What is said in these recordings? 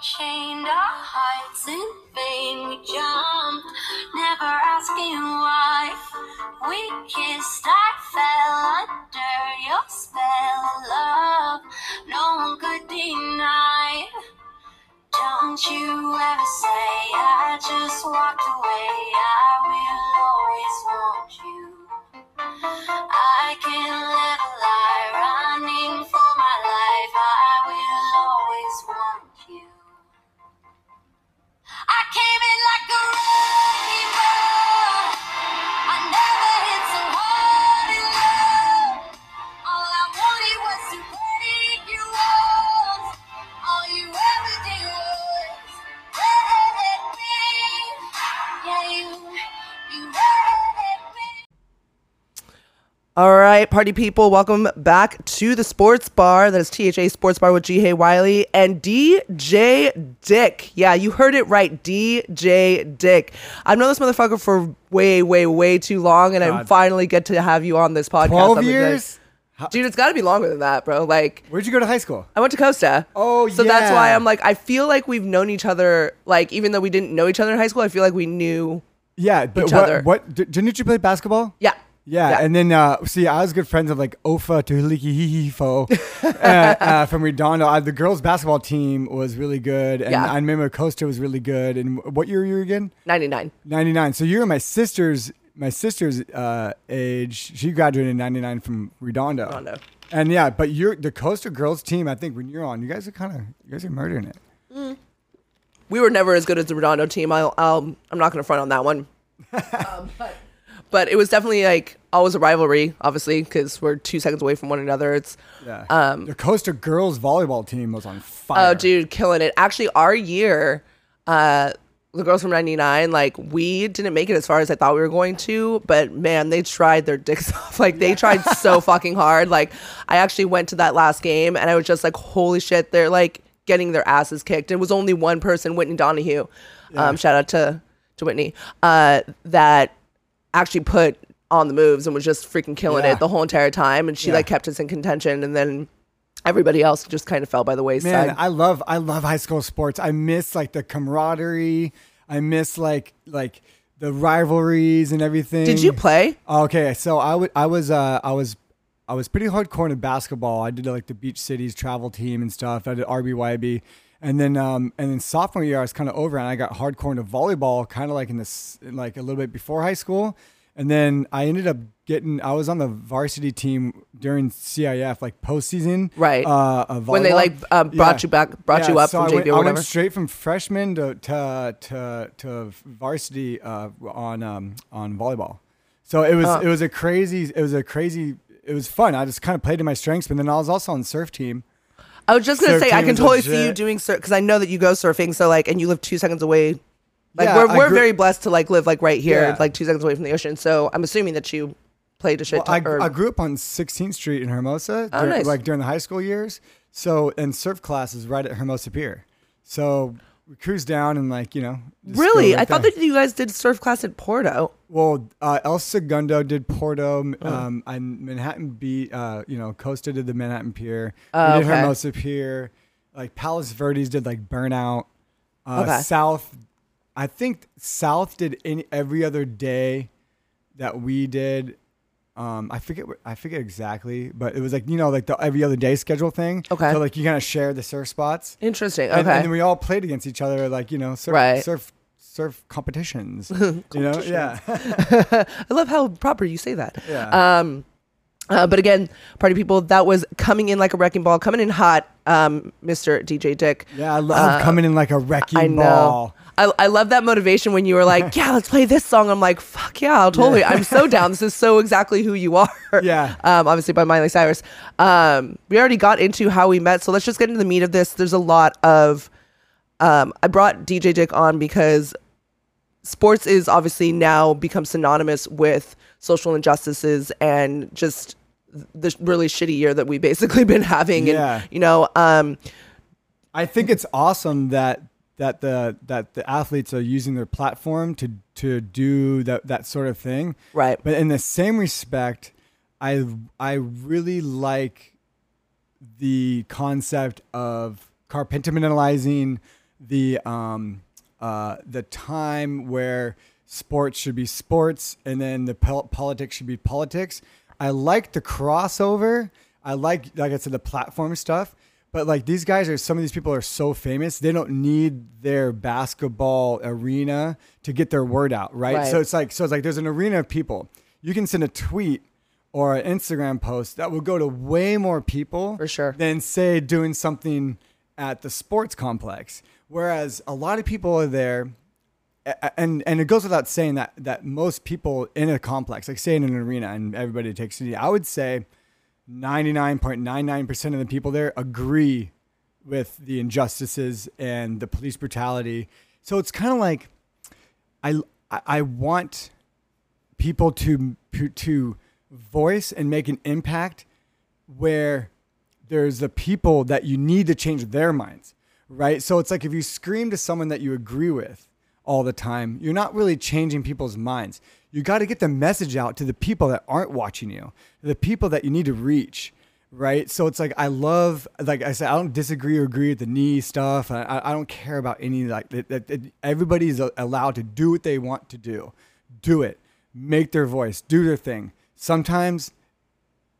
chained our hearts in vain. We jumped, never asking why. We kissed, I fell under your spell love. No one could deny. Don't you ever say I just walked away. I will always want you. I can All right, party people, welcome back to the sports bar. That is THA Sports Bar with G. Hay Wiley and DJ Dick. Yeah, you heard it right, DJ Dick. I've known this motherfucker for way, way, way too long, and I God. finally get to have you on this podcast. 12 I'm years? Dude, it's got to be longer than that, bro. Like, Where'd you go to high school? I went to Costa. Oh, So that's why. I'm like, I feel like we've known each other, like, even though we didn't know each other in high school, I feel like we knew. Yeah, but Each what, other. what didn't you play basketball? Yeah. Yeah, and then uh, see, I was good friends of like Ofa Tuhiliki Hihifo uh, uh, from Redondo. Uh, the girls' basketball team was really good, and Yeah. I remember Costa was really good. And what year were you again? 99. Ninety nine. So you were my sister's my sister's uh, age. She graduated in ninety nine from Redondo. Redondo. And yeah, but you're the Costa girls team. I think when you're on, you guys are kind of you guys are murdering it. we were never as good as the Redondo team. I'll, I'll I'm not going to front on that one. um, but, but it was definitely like always a rivalry, obviously, because we're two seconds away from one another. It's Yeah. Um, the Costa girls volleyball team was on fire. oh, dude, killing it. Actually, our year, uh, the girls from '99, like we didn't make it as far as I thought we were going to, but man, they tried their dicks off. Like they tried so fucking hard. Like I actually went to that last game, and I was just like, holy shit, they're like getting their asses kicked. It was only one person, Whitney Donahue. Um, shout out to to Whitney, uh, that actually put on the moves and was just freaking killing Yeah. it the whole entire time. And she Yeah. like kept us in contention, and then everybody else just kind of fell by the wayside. Man, I love I love high school sports. I miss like the camaraderie. I miss like like the rivalries and everything. Did you play? Okay, so I would I was uh I was I was pretty hardcore in basketball. I did like the Beach Cities travel team and stuff. I did RBYB. And then um and then sophomore year I was kind of over and I got hardcore into volleyball kind of like in this like a little bit before high school. And then I ended up getting I was on the varsity team during CIF like postseason. Right. Uh, of When they, like, uh, brought you back- brought you up so from I went, JV or I went straight from freshman to to to, to varsity uh, on um, on volleyball. So it was it was a crazy it was a crazy it was fun. I just kind of played to my strengths, but then I was also on surf team. I was just gonna say I can totally see you doing surf because I know that you go surfing. So like, and you live two seconds away. Like Yeah, we're we're grew- very blessed to like live like right here, Yeah. like two seconds away from the ocean. So I'm assuming that you played a shit. Well, I, or- I grew up on 16th Street in Hermosa, Oh, nice. like during the high school years. So and surf class is right at Hermosa Pier. So cruise down and like you know. really, right I thought there. that you guys did surf class at Porto. Well, uh, El Segundo did Porto. Oh. Um, and Manhattan Beach. uh, you know, Costa did the Manhattan Pier. Oh, we did okay. Hermosa Pier. Like Palos Verdes did like Burnout. Uh, Okay. South, I think South did any, every other day that we did. Um, I forget. I forget exactly, but it was like you know, like the every other day schedule thing. Okay. So like you kind of share the surf spots. Interesting. And, Okay. and then we all played against each other, like you know, surf, Right. surf, surf competitions. You know, yeah. I love how proper you say that. Yeah. Um, uh, but again, party people, that was coming in like a wrecking ball, coming in hot, um, Mr. DJ Dick. Yeah, I love coming in like a wrecking Uh, I know. ball. I, I love that motivation when you were like, yeah, let's play this song. I'm like, fuck yeah, I'll totally. I'm so down. This is so exactly who you are. Yeah. Um, obviously by Miley Cyrus. Um, we already got into how we met, so let's just get into the meat of this. There's a lot of. Um, I brought DJ Dick on because sports is obviously now become synonymous with social injustices and just the really shitty year that we basically been having. Yeah. And you know, um, I think it's awesome that that the that the athletes are using their platform to to do that that sort of thing. Right. But in the same respect, I I really like the concept of compartmentalizing the um, uh, the time where sports should be sports and then the pol- politics should be politics. I like the crossover. I like, like I said, the platform stuff. But like these guys are, some of these people are so famous, they don't need their basketball arena to get their word out, right? Right. So it's like, so it's like there's an arena of people. You can send a tweet or an Instagram post that will go to way more people For sure. than say doing something at the sports complex. Whereas a lot of people are there and and it goes without saying that that most people in a complex, like say in an arena, and everybody takes it. I would say ninety nine point nine nine percent of the people there agree with the injustices and the police brutality. So it's kind of like I I I want people to to voice and make an impact where there's the people that you need to change their minds, right? So it's like if you scream to someone that you agree with all the time, you're not really changing people's minds. You got to get the message out to the people that aren't watching you, the people that you need to reach, right? So it's like I love, like I said, I don't disagree or agree with the knee stuff. I, I don't care about any like that. that- that Everybody's allowed to do what they want to do, do it, make their voice, do their thing. Sometimes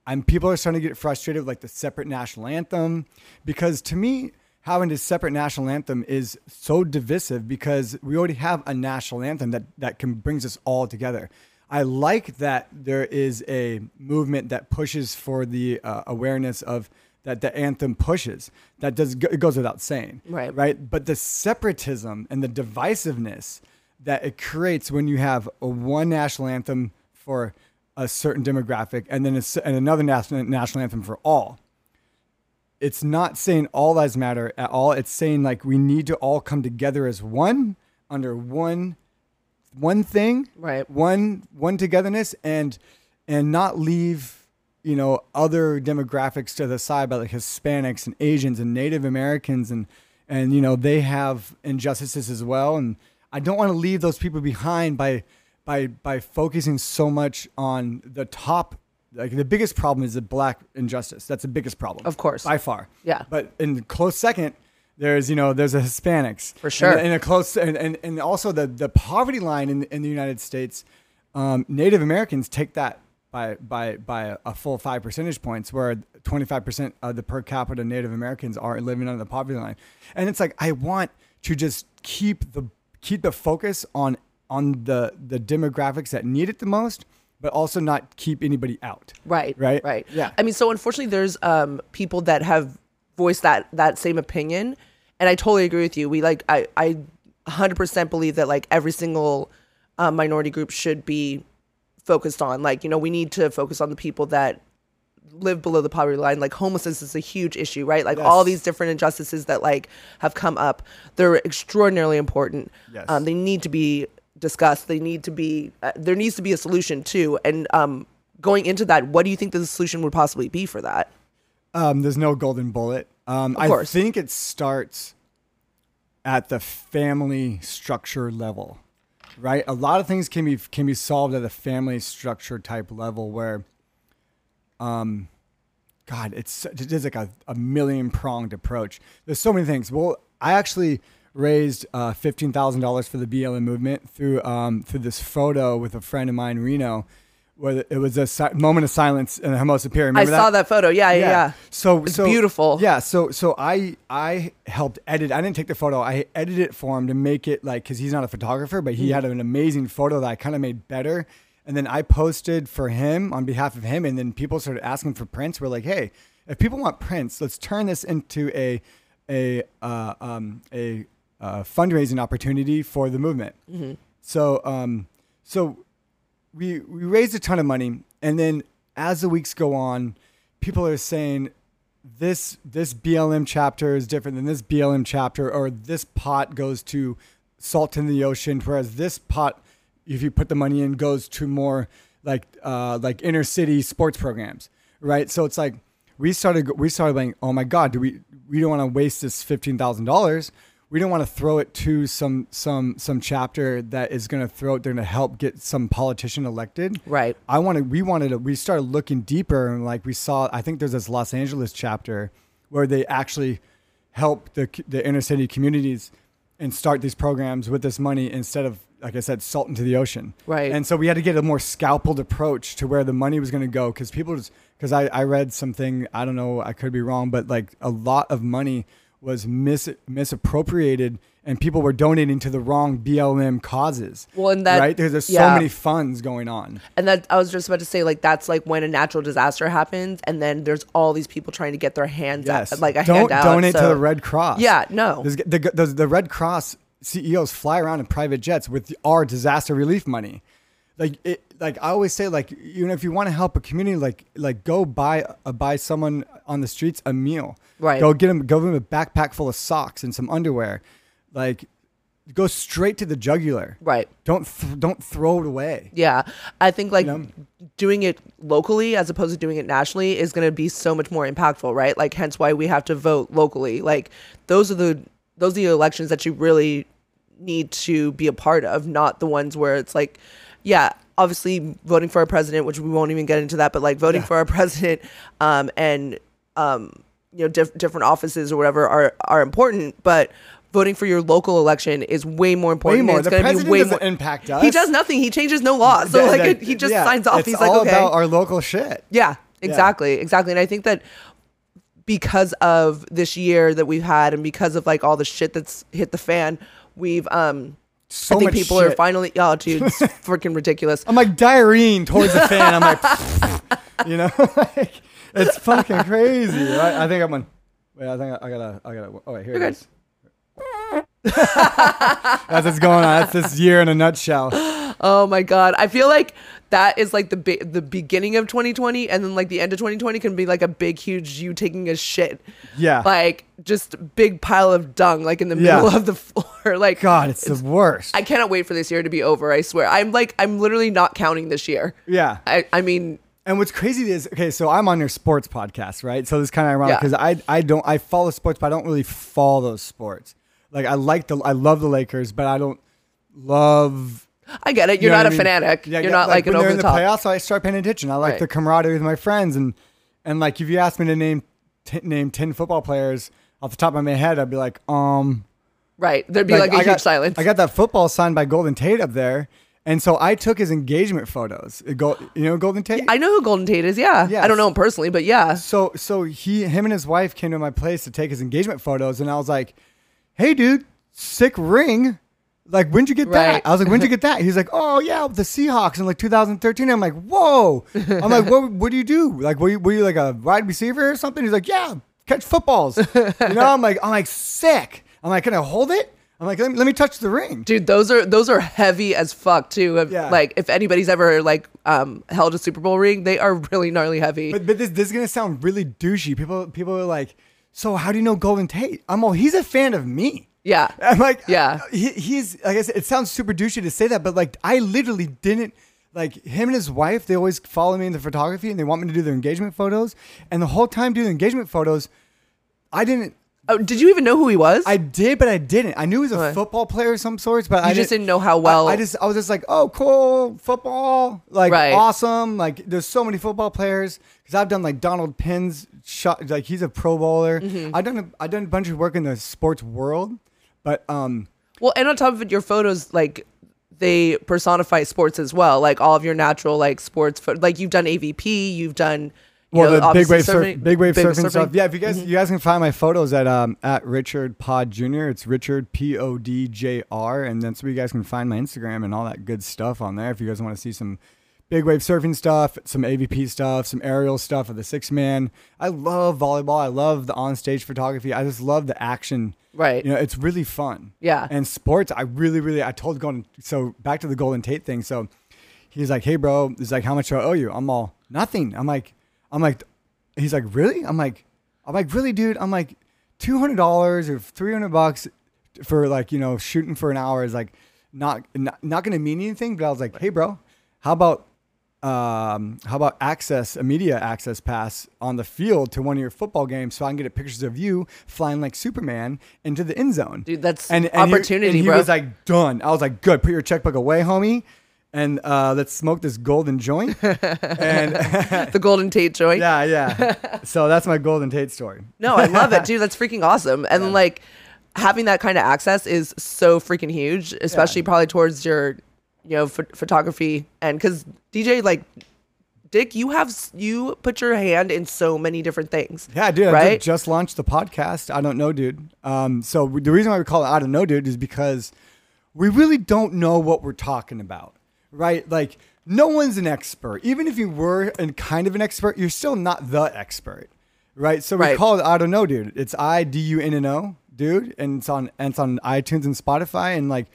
I'm people are starting to get frustrated with like the separate national anthem because to me having a separate national anthem is so divisive because we already have a national anthem that that can brings us all together. I like that there is a movement that pushes for the uh, awareness of that the anthem pushes. That does it goes without saying, Right. Right, but the separatism and the divisiveness that it creates when you have a one national anthem for a certain demographic and then a and another national national anthem for all. It's not saying all lives matter at all. It's saying like we need to all come together as one under one one thing, Right. One one togetherness and and not leave you know other demographics to the side, but like Hispanics and Asians and Native Americans and and you know they have injustices as well. And I don't want to leave those people behind by by by focusing so much on the top. Like the biggest problem is the black injustice. That's the biggest problem, Of course. by far. Yeah. But in close second, there's you know there's a Hispanics For sure. and, and a close and, and, and also the the poverty line in in the United States, um, Native Americans take that by by by a, a full five percentage points, where 25 percent of the per capita Native Americans are living under the poverty line, and it's like I want to just keep the keep the focus on on the the demographics that need it the most, but also not keep anybody out. Right. Right? Right. Yeah. I mean, so unfortunately, there's um people that have voiced that that same opinion, and I totally agree with you. We like I I 100% believe that like every single uh, minority group should be focused on. Like you know, we need to focus on the people that live below the poverty line like homelessness is a huge issue right like all these different injustices that like have come up they're extraordinarily important Yes. um, they need to be discussed they need to be uh, there needs to be a solution too and um, going into that what do you think the solution would possibly be for that Um, there's no golden bullet. Um, I course. think it starts at the family structure level, right? A lot of things can be can be solved at a family structure type level where, um, God, it's it is like a, a million pronged approach. There's so many things. Well, I actually raised uh, fifteen thousand dollars for the BLM movement through um, through this photo with a friend of mine, Reno, where it was a si- moment of silence in the Hermosa Pier. i Remember saw that photo yeah yeah, yeah. So It's so- beautiful. Yeah. So so I I helped edit. I didn't take the photo. I edited it for him to make it like because he's not a photographer, but he had an amazing photo that I kind of made better. And then I posted for him on behalf of him, and then people started asking for prints. We're like, hey, if people want prints, let's turn this into a a uh, um, a uh, fundraising opportunity for the movement. Mm-hmm. So um, so we we raised a ton of money, and then as the weeks go on, people are saying this this BLM chapter is different than this BLM chapter, or this pot goes to salt in the ocean, whereas this pot, if you put the money in, goes to more like uh, like inner city sports programs, right? So it's like we started we started like, oh my god, do we we don't want to waste this fifteen thousand dollars. We don't want to throw it to some some some chapter that is going to throw it They're going to help get some politician elected. Right. I wanted we wanted to we started looking deeper and like we saw I think there's this Los Angeles chapter where they actually help the the inner city communities and start these programs with this money instead of like I said, salt into the ocean. Right. And so we had to get a more scalpeled approach to where the money was going to go because people just because I, I read something I don't know I could be wrong but like a lot of money was mis misappropriated and people were donating to the wrong BLM causes. Well, and that- right there's, there's yeah. so many funds going on. And that I was just about to say, like that's like when a natural disaster happens, and then there's all these people trying to get their hands Yes. out, like a Don't handout. donate to the Red Cross. Yeah, no. The, the, the Red Cross CEOs fly around in private jets with our disaster relief money. Like it, like I always say, like you know, if you want to help a community, like like go buy uh, buy someone on the streets a meal. Right. Go get them, go give them a backpack full of socks and some underwear. Like, go straight to the jugular. Right. Don't th- don't throw it away. Yeah, I think like know? doing it locally as opposed to doing it nationally is going to be so much more impactful, right? Like hence why we have to vote locally. Like those are the those are the elections that you really need to be a part of, not the ones where it's like, yeah, obviously voting for our president, which we won't even get into that, but like voting for our president, um, and um, you know, diff- different offices or whatever are are important, but. Voting for your local election is way more important. more. It's The going to be president way doesn't more impact us. He does nothing. He changes no law. So That- like that- it, he just yeah, signs off. It's He's like, all okay, about our local shit. yeah, exactly, exactly. And I think that because of this year that we've had, and because of like all the shit that's hit the fan, we've um. So I think people are finally. Oh, dude, it's freaking ridiculous. I'm like diarrheaing towards the fan. I'm like, you know, like, it's fucking crazy. I, I think I'm on. Wait, I think I, I gotta. I gotta. Oh wait, here You're it is. That's what's going on. That's this year in a nutshell. Oh my god, I feel like that is like the bi- the beginning of 2020, and then like the end of 2020 can be like a big, huge you taking a shit. Yeah. Like just big pile of dung, like in the Yeah. middle of the floor. Like God, it's, the worst. I cannot wait for this year to be over. I swear. I'm like I'm literally not counting this year. yeah. I I mean, And what's crazy is okay, so I'm on your sports podcast, right? So this kind of ironic Yeah. because I I don't I follow sports, but I don't really follow those sports. Like I like the I love the Lakers, but I don't love. I get it. you You're know not a mean? fanatic. Yeah, You're yeah, not like, when an over in the the top. playoffs. So I start paying attention. I like Right. the camaraderie with my friends, and and like if you ask me to name t- name ten football players off the top of my head, I'd be like, um, Right. There'd be like, a I huge got, silence. I got that football signed by Golden Tate up there, and so I took his engagement photos. Go, you know Golden Tate? I know who Golden Tate is. Yeah. Yes. I don't know him personally, but yeah. So so he him and his wife came to my place to take his engagement photos, and I was like, "Hey, dude, sick ring." Like, when'd you get Right. that? I was like, when'd you get that? He's like, oh yeah, the Seahawks in like 2013. I'm like, whoa. I'm like, what? What do you do? Like, were you, were you like a wide receiver or something? He's like, yeah, catch footballs. you know, I'm like, I'm like sick. I'm like, can I hold it? I'm like, let me, let me touch the ring. Dude, those are those are heavy as fuck too. If- Yeah. Like if anybody's ever like um held a Super Bowl ring, they are really gnarly heavy. But, but this, this is gonna sound really douchey. People people are like, so how do you know Golden Tate? I'm all, he's a fan of me. yeah. I'm like, Yeah. he, he's like I said, it sounds super douchey to say that, but like I literally didn't like him and his wife. They always follow me in the photography and they want me to do their engagement photos. And the whole time doing engagement photos, I didn't. Oh, did you even know who he was? I did, but I didn't. I knew he was a Right. football player of some sorts, but I just didn't know how well- I, just, I was just like, oh, cool, football, like Right. awesome. Like, there's so many football players because I've done like Donald Penn's shot, like he's a Pro Bowler. Mm-hmm. I've done, a, I've done a bunch of work in the sports world, but um, well, and on top of it, your photos like they personify sports as well. Like all of your natural like sports, pho- like you've done AVP, you've done. You Well, know, the big wave surf, surfing- big wave big surfing, stuff. Yeah, if you guys Mm-hmm. you guys can find my photos at um at Richard Pod Jr. It's Richard P O D J R, and that's where you guys can find my Instagram and all that good stuff on there. If you guys want to see some big wave surfing stuff, some AVP stuff, some aerial stuff of the six man. I love volleyball. I love the on stage photography. I just love the action. Right. You know, it's really fun. Yeah. And sports, I really, really, I told Golden. So back to the Golden Tate thing. So he's like, "Hey, bro," he's like, "How much do I owe you?" I'm all, "Nothing." I'm like, I'm like, he's like, "Really?" I'm like, I'm like, "Really, dude?" I'm like, two hundred dollars or three hundred bucks for like you know shooting for an hour is like not not, not going to mean anything. But I was like, "Hey, bro, how about?" Um, how about access a media access pass on the field to one of your football games so I can get pictures of you flying like Superman into the end zone? Dude, that's he- opportunity, and he bro. was like, done. I was like, good. Put your checkbook away, homie, and uh, let's smoke this golden joint. and the Golden Tate joint. yeah, yeah. So that's my golden Tate story. No, I love it, dude. That's freaking awesome. And like, having that kind of access is so freaking huge, especially probably towards your, you know, ph- photography and because DJ like. Dick, you have you put your hand in so many different things. Yeah, dude. I Right? just launched the podcast. I don't know, dude. Um, so the reason why we call it I don't know, dude, is because we really don't know what we're talking about, right? Like, no one's an expert. Even if you were and kind of an expert, you're still not the expert, right? So we Right. call it I don't know, dude. It's I D U N N O, dude, and it's on and it's on iTunes and Spotify, and like.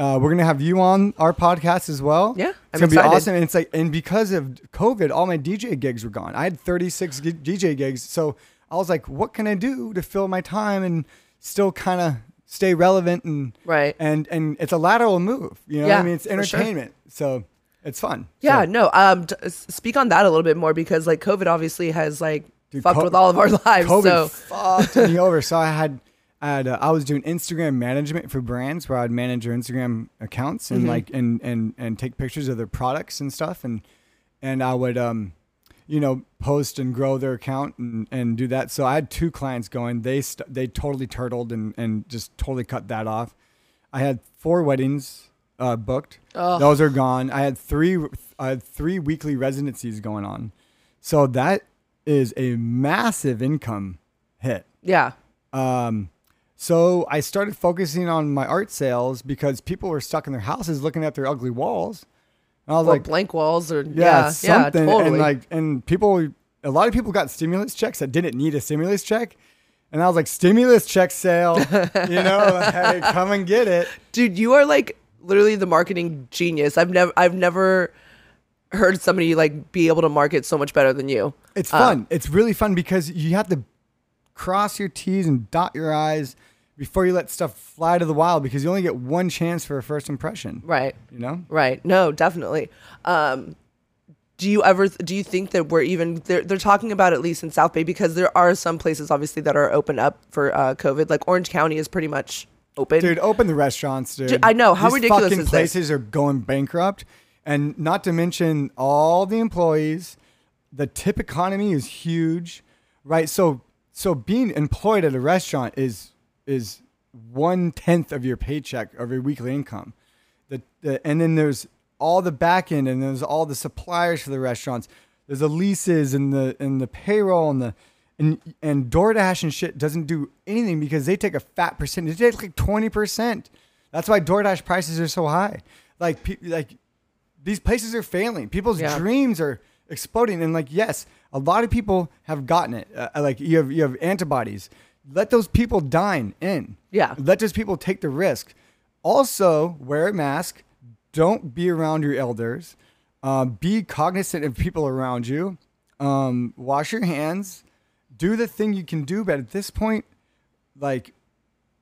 Uh, we're gonna have you on our podcast as well. Yeah, it's I'm gonna excited. be awesome. And it's like, and because of COVID, all my DJ gigs were gone. I had 36 gi- DJ gigs, so I was like, what can I do to fill my time and still kind of stay relevant and Right. And and it's a lateral move. You know, what Yeah, I mean, it's for sure. entertainment, so it's fun. Yeah, So, no. Um, t- speak on that a little bit more because like COVID obviously has like Dude, fucked co- with all of our lives. COVID so fucked me over. So I had. I, uh, I was doing Instagram management for brands where I'd manage their Instagram accounts Mm-hmm. and like and, and and take pictures of their products and stuff and and I would um you know post and grow their account and, and do that. So I had two clients going. They st- they totally turtled and and just totally cut that off. I had four weddings uh, booked. Those are gone. I had three I had three weekly residencies going on. So that is a massive income hit. yeah, Um, so I started focusing on my art sales because people were stuck in their houses looking at their ugly walls. And I was or like, blank walls or yeah, yeah, yeah, something. totally. And like, and people, a lot of people got stimulus checks that didn't need a stimulus check. And I was like, stimulus check sale, you know, hey, come and get it. Dude, you are like literally the marketing genius. I've never I've never heard somebody like be able to market so much better than you. It's Uh, fun. it's really fun because you have to cross your T's and dot your I's before you let stuff fly to the wild because you only get one chance for a first impression. Right. You know? Right. No, definitely. Um, do you ever do you think that we're even they're, they're talking about at least in South Bay because there are some places obviously that are open up for uh, COVID. Like Orange County is pretty much open. Dude, open the restaurants, dude. Dude, I know. How These ridiculous fucking is this? places are going bankrupt, and not to mention all the employees. The tip economy is huge, right? So, so being employed at a restaurant is is one tenth of your paycheck of your weekly income. The, the and then there's all the back end, and there's all the suppliers for the restaurants. There's the leases and the and the payroll and the and and DoorDash and shit doesn't do anything because they take a fat percentage. They take like twenty percent. That's why DoorDash prices are so high. Like pe- like these places are failing. People's Yeah. dreams are exploding, and like yes, a lot of people have gotten it. Uh, like you have you have antibodies. Let those people dine in. Yeah. Let those people take the risk. Also, wear a mask. Don't be around your elders. Um, be cognizant of people around you. Um, wash your hands. Do the thing you can do. But at this point, like,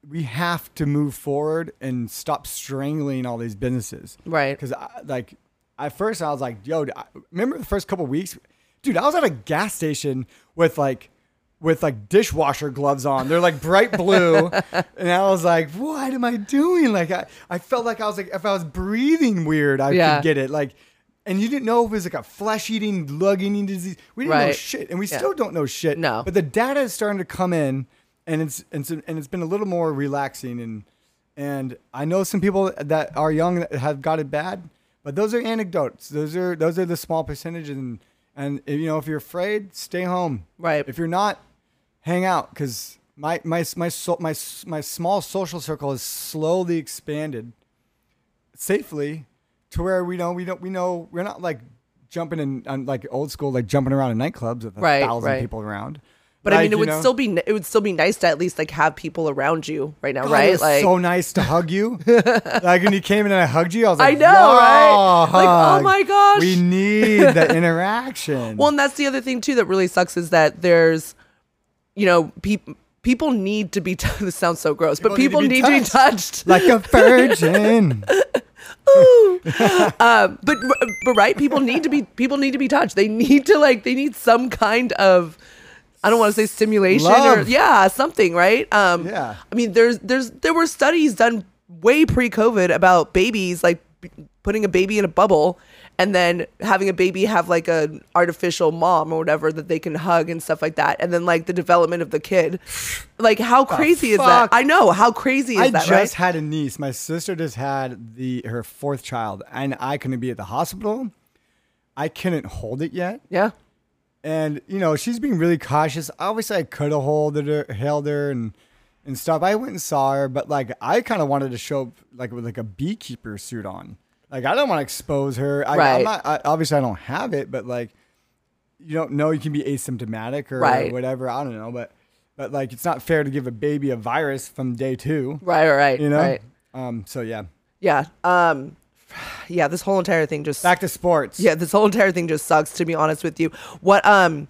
we have to move forward and stop strangling all these businesses. Right. Because, like, at first I was like, yo, remember the first couple weeks? Dude, I was at a gas station with like, with like dishwasher gloves on. They're like bright blue. and I was like, what am I doing? Like, I, I felt like I was like, if I was breathing weird, I Yeah. could get it. Like, and you didn't know if it was like a flesh eating, lug eating disease. We didn't know shit. And we Yeah. still don't know shit. No. But the data is starting to come in and it's, and it's, and it's been a little more relaxing. And, and I know some people that are young that have got it bad, but those are anecdotes. Those are, those are the small percentages. And, and you know, if you're afraid, stay home. Right. If you're not, hang out because my my my so, my my small social circle has slowly expanded safely to where we know we don't we know we're not like jumping in on like old school like jumping around in nightclubs with a Right, thousand right. people around. But I mean, it would know, still be it would still be nice to at least like have people around you right now, God, right? It was like so nice to hug you. like when you came in and I hugged you, I was like, I know, "Yo, right? Like, oh my gosh. we need that interaction. Well, and that's the other thing too that really sucks is that there's, you know, people people need to be. T- this sounds so gross, but people People need, need to to be be touched. like a virgin. Um, but but right, people need to be people need to be touched. They need to like they need some kind of. I don't want to say stimulation or yeah, something, right? Um, Yeah. I mean, there's there's there were studies done way pre-COVID about babies, like b- putting a baby in a bubble and then having a baby have like a artificial mom or whatever that they can hug and stuff like that, and then like the development of the kid. Like how crazy is that? I know how crazy is I that, i just right? had a niece. My sister just had the her fourth child, and I couldn't be at the hospital. I couldn't hold it yet, yeah, and you know she's being really cautious. Obviously, I could have holded her, held her, and and stuff. I went and saw her, but like I kind of wanted to show up like with like a beekeeper suit on. Like I don't want to expose her. I, Right. I'm not. I, obviously, I don't have it, but like you don't know. You can be asymptomatic or Right. whatever. I don't know, but but like it's not fair to give a baby a virus from day two. right, right, right. You know. right. Um. So yeah. Yeah. Um, yeah. This whole entire thing just Back to sports. yeah this whole entire thing just sucks to be honest with you what um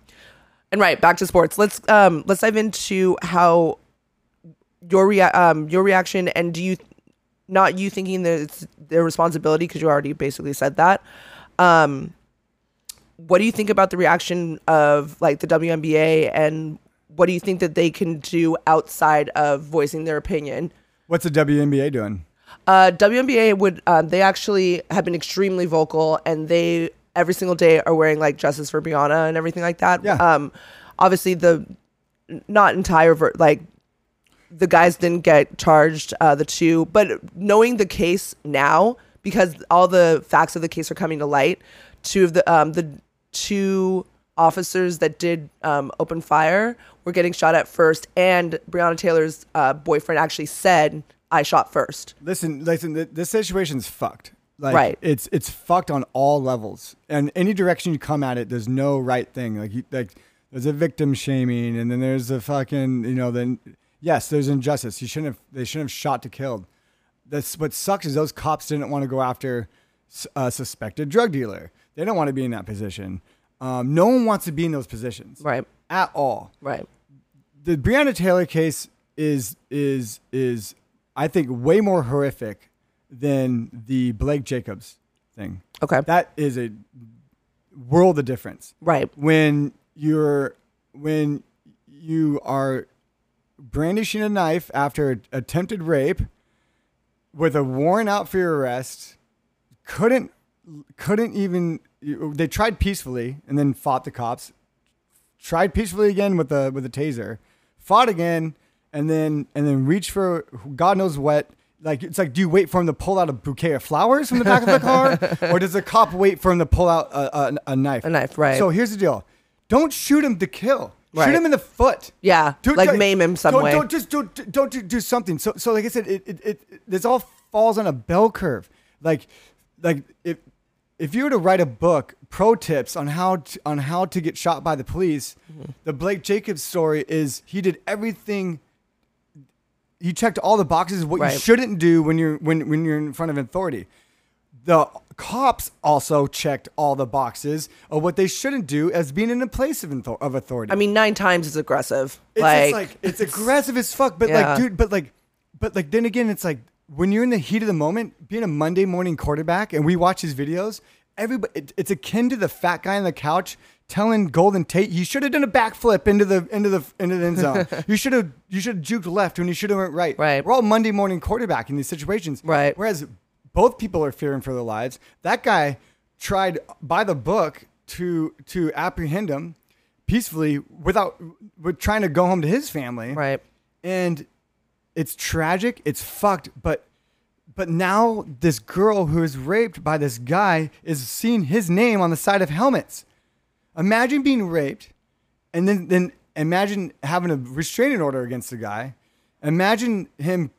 and right back to sports let's um let's dive into how your rea- um your reaction and do you not you thinking that it's their responsibility because you already basically said that um what do you think about the reaction of like the WNBA and what do you think that they can do outside of voicing their opinion What's the WNBA doing? uh, WNBA would um, they actually have been extremely vocal and they every single day are wearing like justice for Breonna and everything like that. Yeah. Um, obviously the not entire ver- like the guys didn't get charged uh, the two, but knowing the case now because all the facts of the case are coming to light, two of the um, the two officers that did um, open fire were getting shot at first, and Breonna Taylor's uh, boyfriend actually said, "I shot first. Listen, listen. th- This situation's fucked. Like, Right. It's it's fucked on all levels, and any direction you come at it, there's no right thing. Like you, like there's a victim shaming, and then there's a fucking you know then yes, there's injustice. You shouldn't have they shouldn't have shot to killed. That's what sucks is those cops didn't want to go after a suspected drug dealer. They don't want to be in that position. Um, no one wants to be in those positions, Right. At all. Right. the Breonna Taylor case is is is I think way more horrific than the Blake Jacobs thing. Okay. That is a world of difference. Right. When you're when you are brandishing a knife after attempted rape with a warrant out for your arrest, couldn't couldn't even they tried peacefully and then fought the cops tried peacefully again with the with the taser, fought again, and then and then reached for God knows what. Like it's like, do you wait for him to pull out a bouquet of flowers from the back of the car, or does the cop wait for him to pull out a, a, a knife? A knife, right. So here's the deal: don't shoot him to kill. Right. Shoot him in the foot. Yeah, like maim him some don't, way. Don't just don't don't do, do something. So so like I said, it, it it this all falls on a bell curve. Like like if if you were to write a book, pro tips on how to, on how to get shot by the police, Mm-hmm. the Blake Jacobs story is he did everything. He checked all the boxes of what Right. you shouldn't do when you're when when you're in front of authority. The cops also checked all the boxes of what they shouldn't do as being in a place of, of authority. I mean, nine times is aggressive. It's like, like it's aggressive as fuck. But Yeah. like, dude, but like, but like, then again, it's like when you're in the heat of the moment, being a Monday morning quarterback, and we watch his videos. Everybody, it, it's akin to the fat guy on the couch telling Golden Tate he should have done a backflip into the into the into the end zone. you should have you should have juked left when you should have went right. Right. We're all Monday morning quarterback in these situations. Right. Whereas both people are fearing for their lives. That guy tried by the book to to apprehend him peacefully without with trying to go home to his family. right. And it's tragic, it's fucked, but but now this girl who is raped by this guy is seeing his name on the side of helmets. Imagine being raped and then then imagine having a restraining order against the guy. Imagine him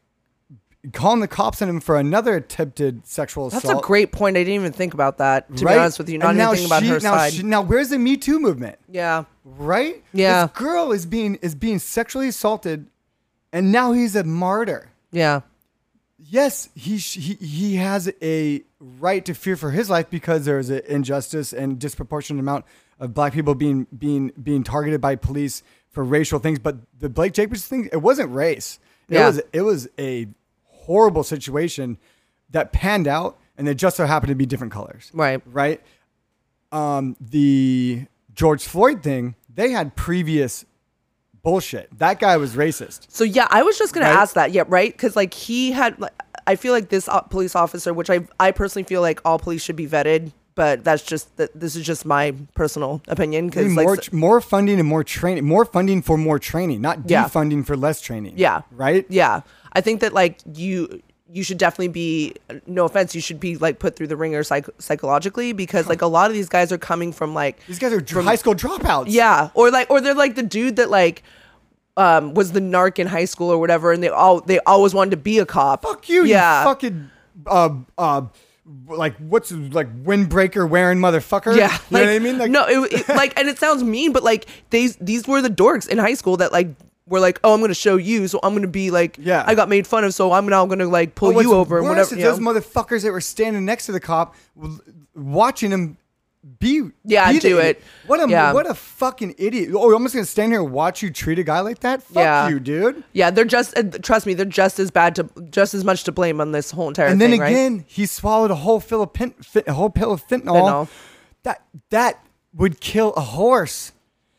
calling the cops on him for another attempted sexual That's assault. That's a great point. I didn't even think about that. To right? be honest with you, not And even thinking about her now side. she- now where's the Me Too movement? yeah. right? Yeah. This girl is being is being sexually assaulted, and now he's a martyr. Yeah. Yes, he he he has a right to fear for his life because there is an injustice and disproportionate amount of black people being being being targeted by police for racial things. But the Blake Jacobs thing, it wasn't race. It Yeah. was it was a horrible situation that panned out, and it just so happened to be different colors Right. right? Um, the George Floyd thing, they had previous bullshit. That guy was racist. So yeah, I was just gonna Right? ask that. Yeah, right? Because like he had, like, I feel like this uh, police officer, which I I personally feel like all police should be vetted, but that's just that. this is just my personal opinion because like more, more funding and more training, more funding for more training, not Yeah. defunding for less training. Yeah. Right? yeah, I think that like you you should definitely be no offense you should be like put through the ringer psych- psychologically because like a lot of these guys are coming from like These guys are dr- high school dropouts. Yeah, or like, or they're like the dude that like um was the narc in high school or whatever, and they all they always wanted to be a cop. Fuck you, Yeah, you fucking, uh, uh, like, what's, like, windbreaker wearing motherfucker? yeah. You know what I mean? Like, no, it, it- like, and it sounds mean, but like these these were the dorks in high school that like were like, oh, I'm gonna show you, so I'm gonna be like, Yeah. I got made fun of, so I'm now gonna like pull what's you over and worse whatever. is you those know? motherfuckers that were standing next to the cop, w- watching him be Yeah, be the do idiot. it. What a Yeah. what a fucking idiot! Oh, I'm just gonna stand here and watch you treat a guy like that. Fuck Yeah. you, dude. yeah, they're just uh, trust me, they're just as bad to just as much to blame on this whole entire And then thing, right? again, he swallowed a whole fill of fi- a whole pill of fentanyl. Fentanyl. That that would kill a horse.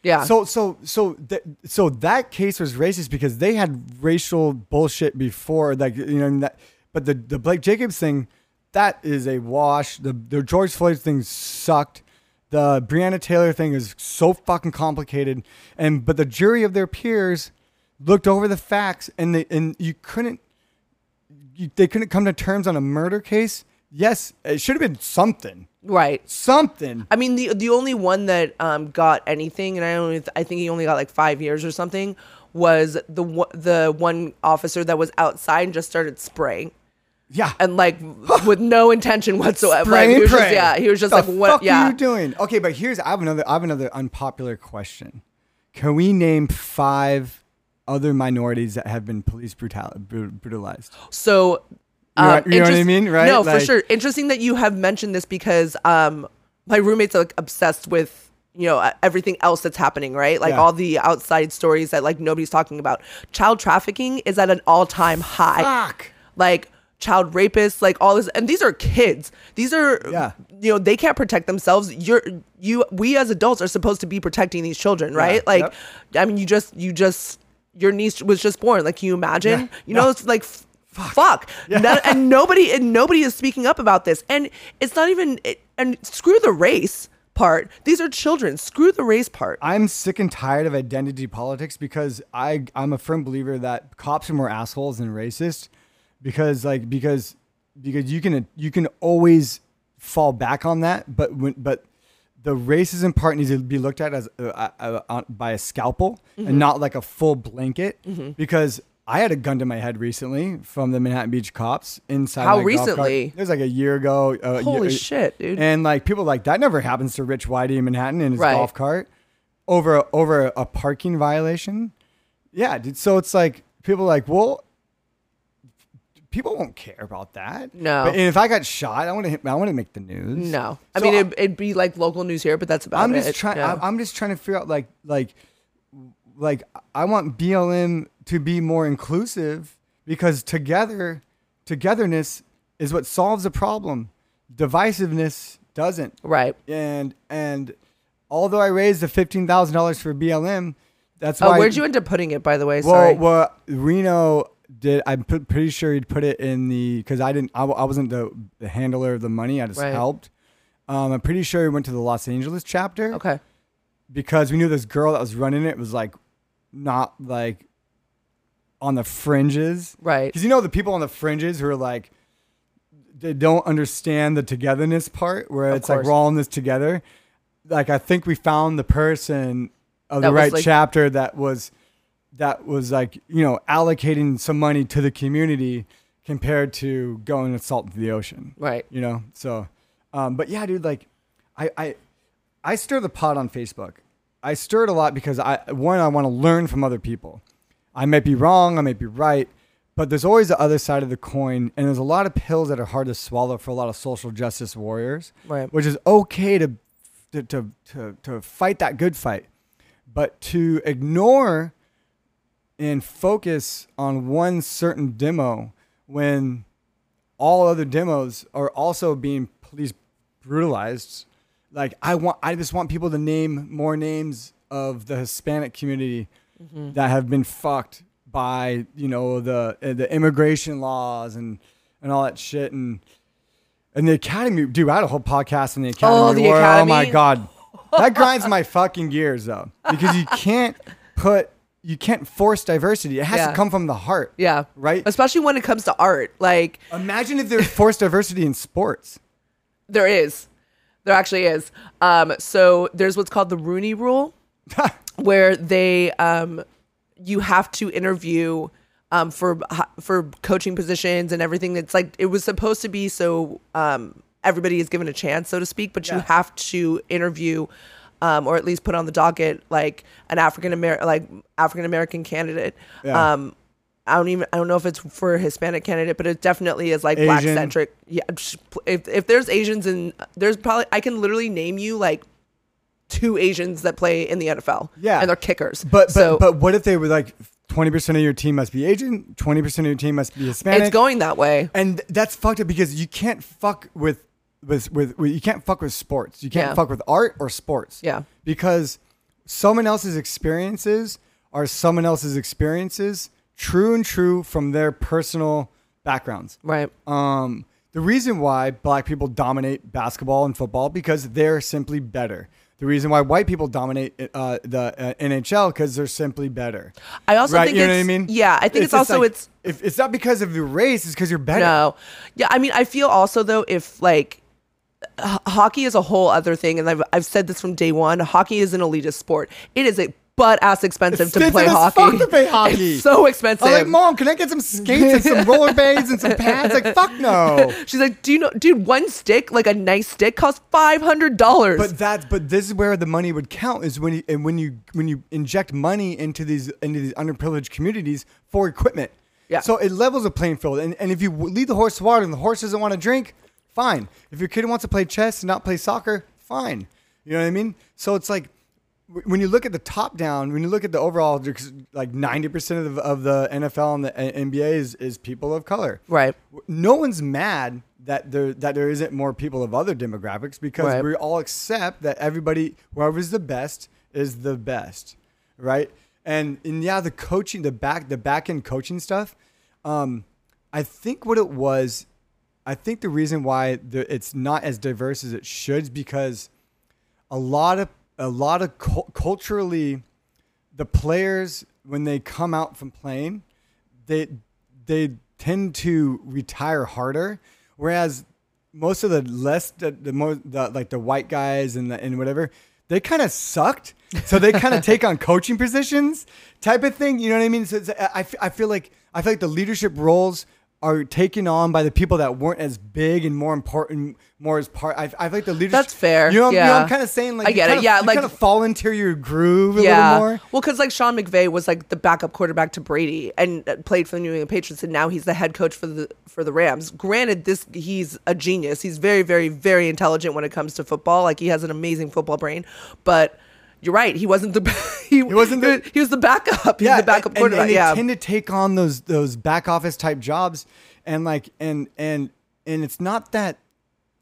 Yeah. So so so that so that case was racist because they had racial bullshit before, like you know. That, but the the Blake Jacobs thing, that is a wash. The the George Floyd thing sucked. The Breonna Taylor thing is so fucking complicated, and but the jury of their peers looked over the facts, and they and you couldn't you, they couldn't come to terms on a murder case. Yes, it should have been something, right. something. I mean, the the only one that um, got anything, and I only I think he only got like five years or something, was the one- the one officer that was outside and just started spraying Yeah, and like with no intention whatsoever. Spray Like, he was just, yeah, he was just the like, what? fuck yeah, are you doing? Okay, but here's I have another I have another unpopular question. Can we name five other minorities that have been police brutal, brutalized? So, um, you know what I mean, right? No, for sure. Interesting that you have mentioned this because um, my roommate's are like obsessed with you know everything else that's happening, right? Like Yeah. all the outside stories that like nobody's talking about. Child trafficking is at an all time high. Fuck. Like child rapists, like all this, and these are kids. These are Yeah. you know they can't protect themselves. You're you we as adults are supposed to be protecting these children, right? Like, Yep. I mean, you just you just your niece was just born. Like, can you imagine? Yeah. You know, No. it's like f- fuck. None- and nobody and nobody is speaking up about this. And it's not even. It, and screw the race part. These are children. Screw the race part. I'm sick and tired of identity politics because I I'm a firm believer that cops are more assholes than racist because like because because you can you can always fall back on that but when but the racism part needs to be looked at as uh, uh, uh, by a scalpel Mm-hmm. and not like a full blanket because I had a gun to my head recently from the Manhattan Beach cops inside. How my golf cart. recently? It was like a year ago. uh, Holy year- shit, dude. And like people like that never happens to Rich Whitey in Manhattan in his Right. golf cart over a, over a parking violation. Yeah, dude. So it's like people like, well, people won't care about that. No. But, and if I got shot, I want to hit. I want to make the news. no, I So mean it'd, it'd be like local news here, but that's about I'm it. just trying. Yeah. I'm just trying to figure out like like like I want BLM to be more inclusive because together togetherness is what solves a problem. Divisiveness doesn't. right. And and although I raised the fifteen thousand dollars for BLM, that's Oh, why. where'd you end up putting it? By the way, Well, sorry. well, Reno did. I'm p- pretty sure he'd put it in the because I didn't. I, I wasn't the, the handler of the money. I just Right. helped. Um, I'm pretty sure he went to the Los Angeles chapter okay. because we knew this girl that was running it was like not like on the fringes. Right. Because you know the people on the fringes who are like they don't understand the togetherness part where Of it's like course. we're all in this together. Like I think we found the person of That the was, right like- chapter that was that was like, you know, allocating some money to the community compared to going and salt into the ocean Right. you know so um, but yeah dude like I, I i stir the pot on facebook i stir it a lot because i one i want to learn from other people i might be wrong i might be right but there's always the other side of the coin and there's a lot of pills that are hard to swallow for a lot of social justice warriors Right. which is okay to to to to, to fight that good fight but to ignore and focus on one certain demo when all other demos are also being police brutalized. Like I want, I just want people to name more names of the Hispanic community that have been fucked by you know the uh, the immigration laws and and all that shit and And the academy, dude, I had a whole podcast on the academy. Oh, the where- Oh my god, that grinds my fucking gears though, because you can't put, you can't force diversity. It has Yeah. to come from the heart. Yeah. Right? Especially when it comes to art. Like Imagine if there's forced diversity in sports. there is. There actually is. Um, so there's what's called the Rooney rule where they um, you have to interview um, for for coaching positions and everything. That's like it was supposed to be so um, everybody is given a chance, so to speak. But you have to interview, um, or at least put on the docket like an African American like African American candidate. Yeah. I don't even I don't know if it's for a Hispanic candidate, but it definitely is like black centric. Yeah, if if there's Asians and there's probably I can literally name you like two Asians that play in the NFL. Yeah. and they're kickers. But but, so but what if they were like twenty percent of your team must be Asian, twenty percent of your team must be Hispanic? it's going that way. and that's fucked up because you can't fuck with with with, with you can't fuck with sports. You can't Yeah. fuck with art or sports. Yeah. Because someone else's experiences are someone else's experiences, true and true from their personal backgrounds. Right. Um, the reason why black people dominate basketball and football because they're simply better. The reason why white people dominate uh, the uh, NHL because they're simply better. I also right? think you know what I mean? yeah, I think it's just also like, it's- if it's not because of your race, it's because you're better. No. Yeah, I mean, I feel also though if like h- hockey is a whole other thing, and I've I've said this from day one. Hockey is an elitist sport. It is a butt ass expensive to play hockey. fuck to play hockey. It's so expensive. I'm like, mom, can I get some skates and some rollerblades and some pads? Like, fuck no. She's like, do you know, dude? One stick, like a nice stick, costs five hundred dollars. But that's but this is where the money would count is when you, and when you when you inject money into these into these underprivileged communities for equipment. Yeah. So it levels the playing field, and and if you lead the horse to water and the horse doesn't want to drink, fine. If your kid wants to play chess and not play soccer, fine. You know what I mean? So it's like when you look at the top down, when you look at the overall, like ninety percent of the, of the NFL and the uh, NBA is is people of color right. no one's mad that there that there isn't more people of other demographics because Right. we all accept that everybody whoever's the best is the best, right? And and yeah, the coaching, the back the back end coaching stuff. Um, I think what it was, I think the reason why the, it's not as diverse as it should is because a lot of a lot of cul- culturally the players when they come out from playing they they tend to retire harder whereas most of the less the, the more the, like the white guys and the, and whatever they kind of sucked. So they kind of take on coaching positions type of thing you know what i mean? So it's, I, I feel like i feel like the leadership roles are taken on by the people that weren't as big and more important more as part i, I feel like the leadership That's fair, you know, you know yeah. i'm kind of saying like I get it, kinda- yeah, you like- kind of fall into your groove a yeah. little more Well, because like Sean McVay was like the backup quarterback to Brady and uh, played for the New England Patriots, and now he's the head coach for the for the Rams. Granted, this he's a genius. He's very, very, very intelligent when it comes to football. Like he has an amazing football brain, but. You're right. He wasn't the he, wasn't the- he was the backup. He's the backup and- quarterback. And, they yeah, tend to take on those those back office type jobs, and like and and and it's not that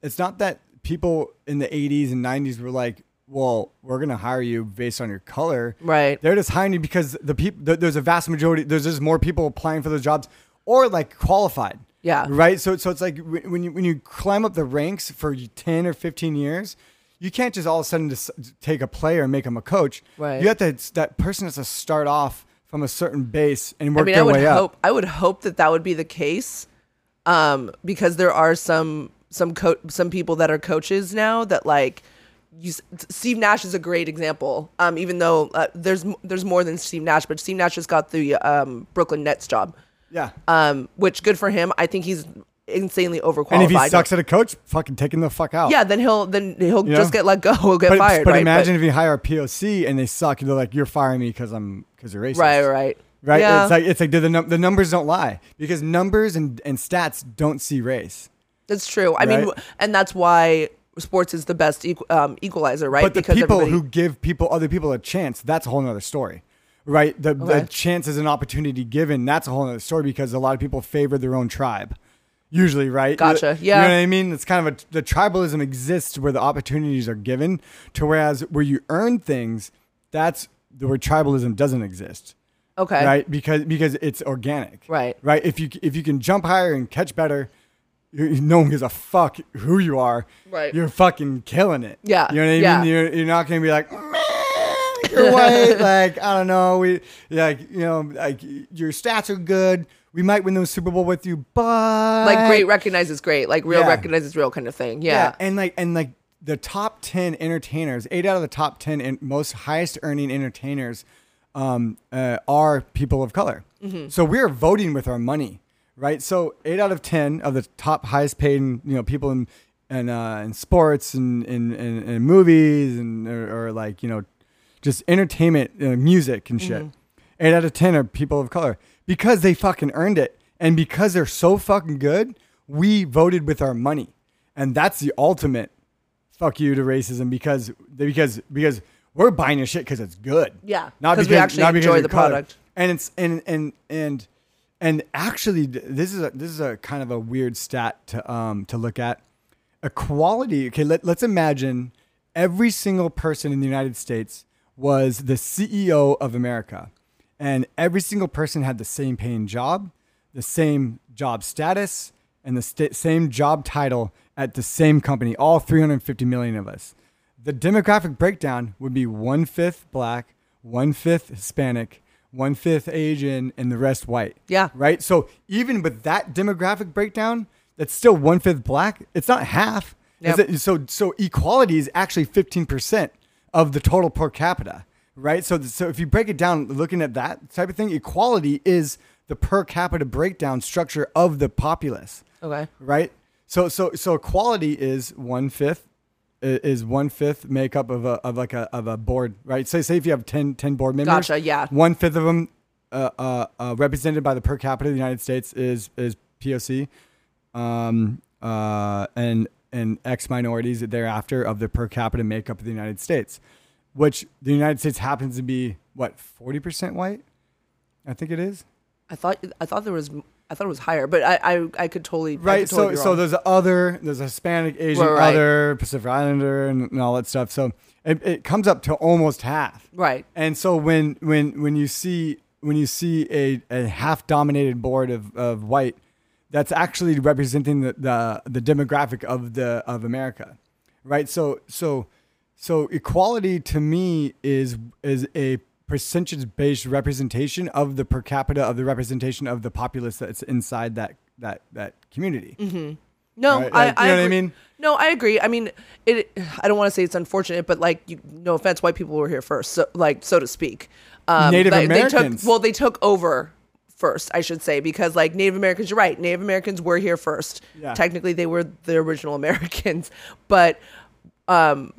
it's not that people in the 80s and 90s were like, well, we're gonna hire you based on your color. Right. They're just hiring you because the people there's a vast majority. There's just more people applying for those jobs or like qualified. Yeah. Right. So so it's like when when you when you climb up the ranks for 10 or 15 years. You can't just all of a sudden just take a player and make him a coach. Right. You have to. That person has to start off from a certain base and work I mean, their I would way hope up. I would hope that that would be the case, um, because there are some some co- some people that are coaches now that like. You, Steve Nash is a great example. Um, even though uh, there's there's more than Steve Nash, but Steve Nash just got the um, Brooklyn Nets job, Yeah. um, which good for him. I think he's insanely overqualified. and if he sucks at a coach, fucking take him the fuck out. yeah, then he'll then he'll You just know? get let go. He'll get But, fired. but right? imagine if you hire a POC and they suck, and they're like, "You're firing me because I'm because you're racist." right, right, Right. Yeah. It's like it's like the num- the numbers don't lie because numbers and, and stats don't see race. That's true. I mean, and that's why sports is the best um, equalizer, right? But the people everybody- who give people other people a chance, that's a whole nother story. Right? The Okay. the chance is an opportunity given, that's a whole nother story because a lot of people favor their own tribe. Usually, right? Gotcha, yeah. You know what I mean? It's kind of a the tribalism exists where the opportunities are given, to whereas where you earn things, that's the where tribalism doesn't exist. okay, Right? Because because it's organic. Right. Right. If you if you can jump higher and catch better, you no one gives a fuck who you are. Right. You're fucking killing it. Yeah, You know what I yeah. mean? You're, you're not gonna be like, you're white. like I don't know. We like you know like your stats are good. We might win the Super Bowl with you, but like great recognizes great, like real Yeah. recognizes real kind of thing. Yeah. and like and like the top ten entertainers, eight out of the top ten and most highest earning entertainers, um, uh, are people of color. Mm-hmm. So we're voting with our money, right? So eight out of ten of the top highest paid, you know, people in and uh, in sports and in, in, in movies and or, or like you know, just entertainment, uh, music and shit. Eight out of ten are people of color because they fucking earned it, and because they're so fucking good, we voted with our money, and that's the ultimate fuck you to racism because because because we're buying your shit because it's good. Yeah, not 'cause because we actually not enjoy the color. product. And it's and and and and actually, this is a this is a kind of a weird stat to um to look at. Equality. Okay, let, let's imagine every single person in the United States was the CEO of America, and every single person had the same paying job, the same job status, and the sta same job title at the same company. All 350 million of us. The demographic breakdown would be one fifth black, one fifth Hispanic, one fifth Asian, and the rest white. Yeah. Right. So even with that demographic breakdown, that's still one fifth black. It's not half. Is Yep. it- so so equality is actually 15 percent of the total per capita. Right. So so if you break it down, looking at that type of thing, equality is the per capita breakdown structure of the populace Okay. right? So so so equality is one fifth is one fifth makeup of a of like a of a board, right? Say say if you have 10, 10 board members, Gotcha, yeah. one fifth of them uh, uh, uh, represented by the per capita of the United States is is POC, um, uh, and and X minorities thereafter of the per capita makeup of the United States, which the United States happens to be what forty percent white, I think it is. I thought I thought there was I thought it was higher, but I I, I could totally right could totally so so there's other there's a hispanic asian right. other pacific islander and, and all that stuff so it, it comes up to almost half right. and so when when when you see when you see a, a half dominated board of, of white that's actually representing the, the the demographic of the of america right so so so equality to me is is a percentage based representation of the per capita of the representation of the populace that's inside that that that community No, Right, I, like, I you know what I agree. mean? No, I agree. I mean, it. I don't want to say it's unfortunate, but like, you, no offense, white people were here first, so like, so to speak. Um, Native like, They Americans. took, well, they took over first, I should say, because like Native Americans, you're right. Native Americans were here first. Yeah. Technically, they were the original Americans, but, um,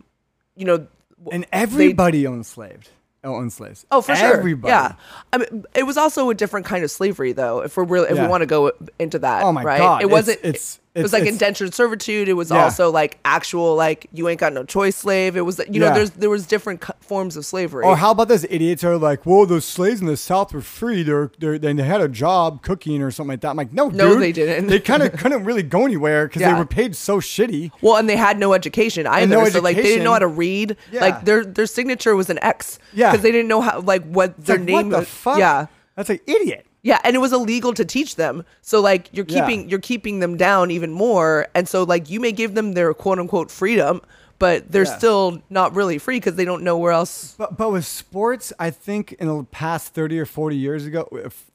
you know, and everybody owned slaves owned oh, slaves Oh, for sure. everybody Yeah. I mean, it was also a different kind of slavery, though. If we're really, if Yeah. we want to go into that, Oh my right? God, It wasn't. it's- it was like indentured servitude. It was Yeah. also like actual, like you ain't got no choice slave. It was, you know, Yeah. there's there was different co- forms of slavery. Or how about this? Idiots are like, "Whoa, those slaves in the South were free. They're, they're they had a job cooking or something like that." I'm like, "No, No, dude. they didn't. They kind of couldn't really go anywhere because Yeah. they were paid so shitty." well, and they had no education either. no so like they didn't know how to read. Yeah. Like their their signature was an X. Yeah. Because they didn't know how like what It's their like, name what the was. fuck? Yeah. that's like idiot. Yeah, and it was illegal to teach them. So like you're Yeah. keeping you're keeping them down even more. And so like you may give them their quote unquote freedom, but they're Yeah. still not really free because they don't know where else. But but with sports, I think in the past thirty or forty years ago,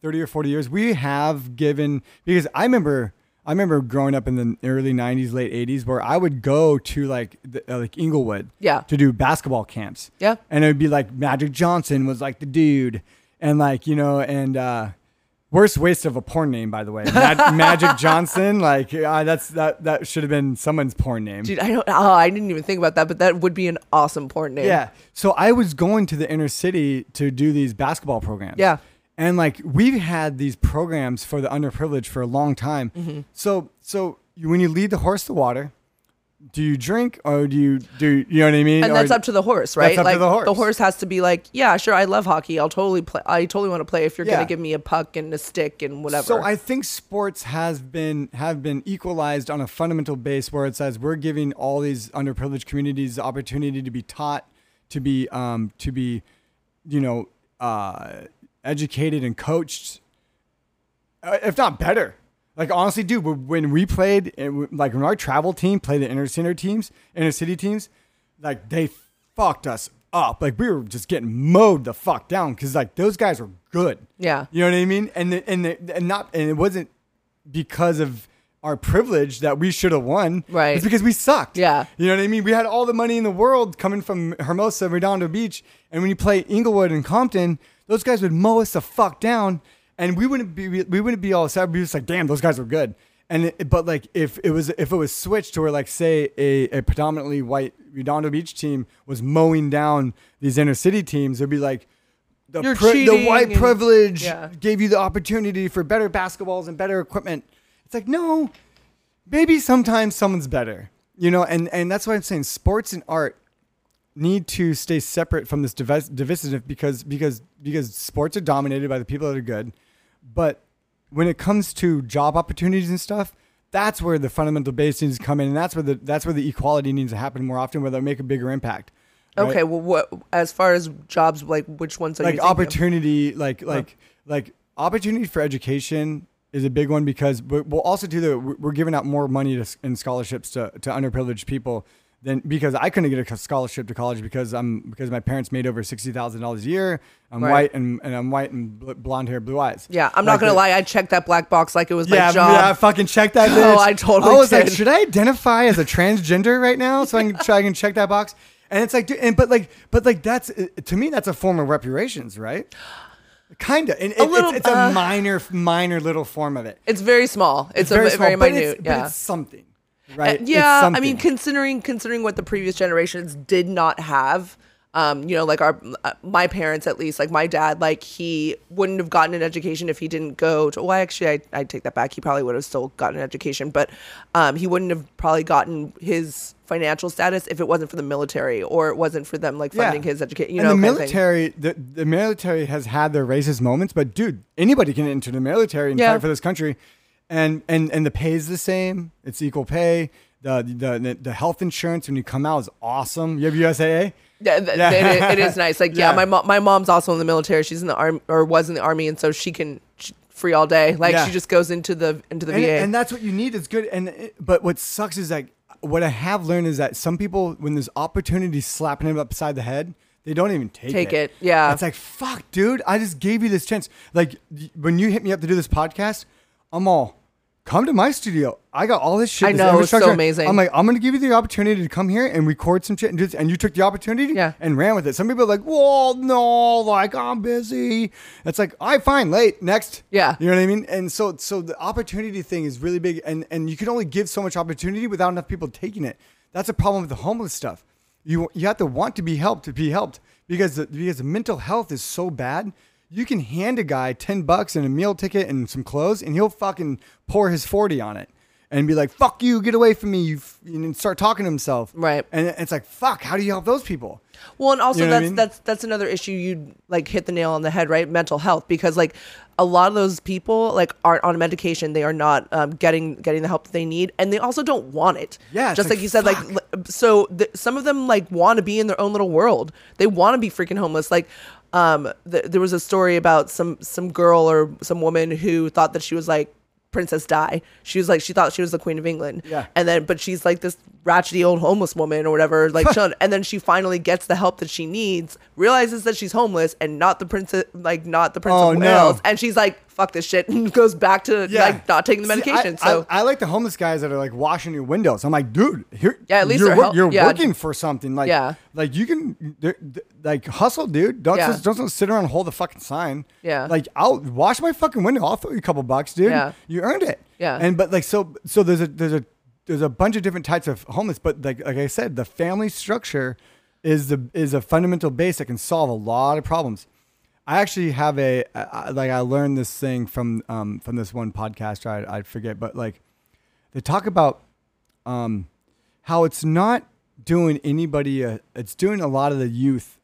thirty or forty years, we have given because I remember I remember growing up in the early '90s, late '80s, where I would go to like the, uh, like Inglewood, Yeah. to do basketball camps, Yeah. and it would be like Magic Johnson was like the dude, and like you know, and uh, worst waste of a porn name, by the way, Mag- Magic Johnson, like uh, that's that that should have been someone's porn name. Dude, I don't. Oh, I didn't even think about that, but that would be an awesome porn name. Yeah. So I was going to the inner city to do these basketball programs. Yeah. And like we've had these programs for the underprivileged for a long time. Mm-hmm. So so when you lead the horse to water, do you drink or do you do you know what I mean? And Or- that's up to the horse, right? That's up to like the horse. has to be like, yeah, sure, I love hockey. I'll totally play. I totally want to play if you're Yeah. gonna give me a puck and a stick and whatever. So I think sports has been have been equalized on a fundamental base where it says we're giving all these underprivileged communities the opportunity to be taught, to be um, to be, you know, uh, educated and coached, uh, if not better. Like honestly, dude, when we played, like when our travel team played the inner center teams, inner city teams, like they fucked us up. Like we were just getting mowed the fuck down because like those guys were good. Yeah. you know what I mean. And the, and the, and not and it wasn't because of our privilege that we should have won. Right. It's because we sucked. Yeah. You know what I mean? We had all the money in the world coming from Hermosa, Redondo Beach, and when you play Inglewood and Compton, those guys would mow us the fuck down, and we wouldn't be we wouldn't be all sad. We were just like, damn, those guys were good. And it, but like if it was if it was switched to where like say a, a predominantly white Redondo Beach team was mowing down these inner city teams, it'd be like the, pri- the white and- privilege Yeah. gave you the opportunity for better basketballs and better equipment. It's like no, maybe sometimes someone's better, you know. And and that's why I'm saying sports and art need to stay separate from this divis- divisive because because because sports are dominated by the people that are good, but when it comes to job opportunities and stuff, that's where the fundamental base needs to come in, and that's where the that's where the equality needs to happen more often, where they make a bigger impact. right? Okay, well, what as far as jobs, like which ones are like you thinking of? opportunity like like like opportunity for education is a big one because we- we'll also do the we're giving out more money to, and scholarships to, to underprivileged people than because I couldn't get a scholarship to college because I'm because my parents made over sixty thousand dollars a year. I'm Right. white and, and I'm white and bl- blonde hair, blue eyes. Yeah, I'm Like not gonna the- lie. I checked that black box like it was Yeah, my job. yeah, I fucking check that. Oh, Bitch. I totally I was like, should I identify as a transgender right now so I can try can check that box? And it's like, dude, and but like, but like that's uh, to me that's a form of reparations, right? Kind of, and it, little, it's, it's a uh, minor, minor little form of it. It's very small. It's, a very very, small, very minute. it's, but yeah. it's something, Uh, right? It's yeah, I mean, considering considering what the previous generations did not have, um, you know, like our uh, my parents at least, like my dad, like he wouldn't have gotten an education if he didn't go to. Well, actually, I I take that back. He probably would have still gotten an education, but um, he wouldn't have probably gotten his financial status if it wasn't for the military or it wasn't for them like funding his education. You and know, the kind of thing. military, the, the military has had their racist moments, but dude, anybody can enter the military and Yeah. fight for this country, and and and the pay is the same. It's equal pay. The, the the health insurance when you come out is awesome. You have USAA. Yeah, th- Yeah. It, is, it is nice. Like, yeah, Yeah. my mom, my mom's also in the military. She's in the army or was in the army, and so she can sh free all day. Like, Yeah. she just goes into the into the and, VA. and that's what you need it's good and it- but what sucks is like what i have learned is that some people when there's opportunity slapping them upside the head they don't even take, it. Take it, yeah. it's like fuck dude i just gave you this chance like when you hit me up to do this podcast i'm all come to my studio i got all this shit I this know, it's so infrastructure." amazing. i'm like i'm gonna give you the opportunity to come here and record some shit and, do this, and you took the opportunity Yeah. and ran with it some people are like well no like i'm busy it's like i fine late next Yeah. you know what I mean? And so so the opportunity thing is really big and and you can only give so much opportunity without enough people taking it. That's a problem with the homeless stuff. You you have to want to be helped to be helped because the, because the mental health is so bad. You can hand a guy 10 bucks and a meal ticket and some clothes and he'll fucking pour his 40 on it and be like, "Fuck you, get away from me." You f- and start talking to himself. Right. And it's like, "Fuck, how do you help those people?" Well, and also You know what I that's mean? that's that's another issue you like hit the nail on the head, right? Mental health, because like a lot of those people like aren't on medication, they are not um, getting getting the help that they need, and they also don't want it. Yeah, it's just like, like, you said, like fuck. so th- some of them like want to be in their own little world. They want to be freaking homeless. Like, um, th- there was a story about some some girl or some woman who thought that she was like Princess Di. She was like she thought she was the Queen of England. Yeah. And then but she's like this ratchety old homeless woman or whatever, like and then she finally gets the help that she needs, realizes that she's homeless and not the princess like not the Prince Oh, of no. And she's like, fuck this shit and goes back to like not taking the See, medication. I, so I, I like the homeless guys that are like washing your windows. I'm like, dude, here, Yeah, at least you're, help- you're yeah. working for something. Like, Yeah. like you can, like hustle, dude. Don't Yeah. just, don't sit around and hold the fucking sign. Yeah. like I'll wash my fucking window. I'll throw you a couple bucks, dude. Yeah. you earned it. Yeah. and but like so, so there's a there's a there's a bunch of different types of homeless, but like like I said, the family structure is the is a fundamental base that can solve a lot of problems. I actually have a I- like I learned this thing from um from this one podcaster I I forget but like they talk about um how it's not doing anybody a, it's doing a lot of the youth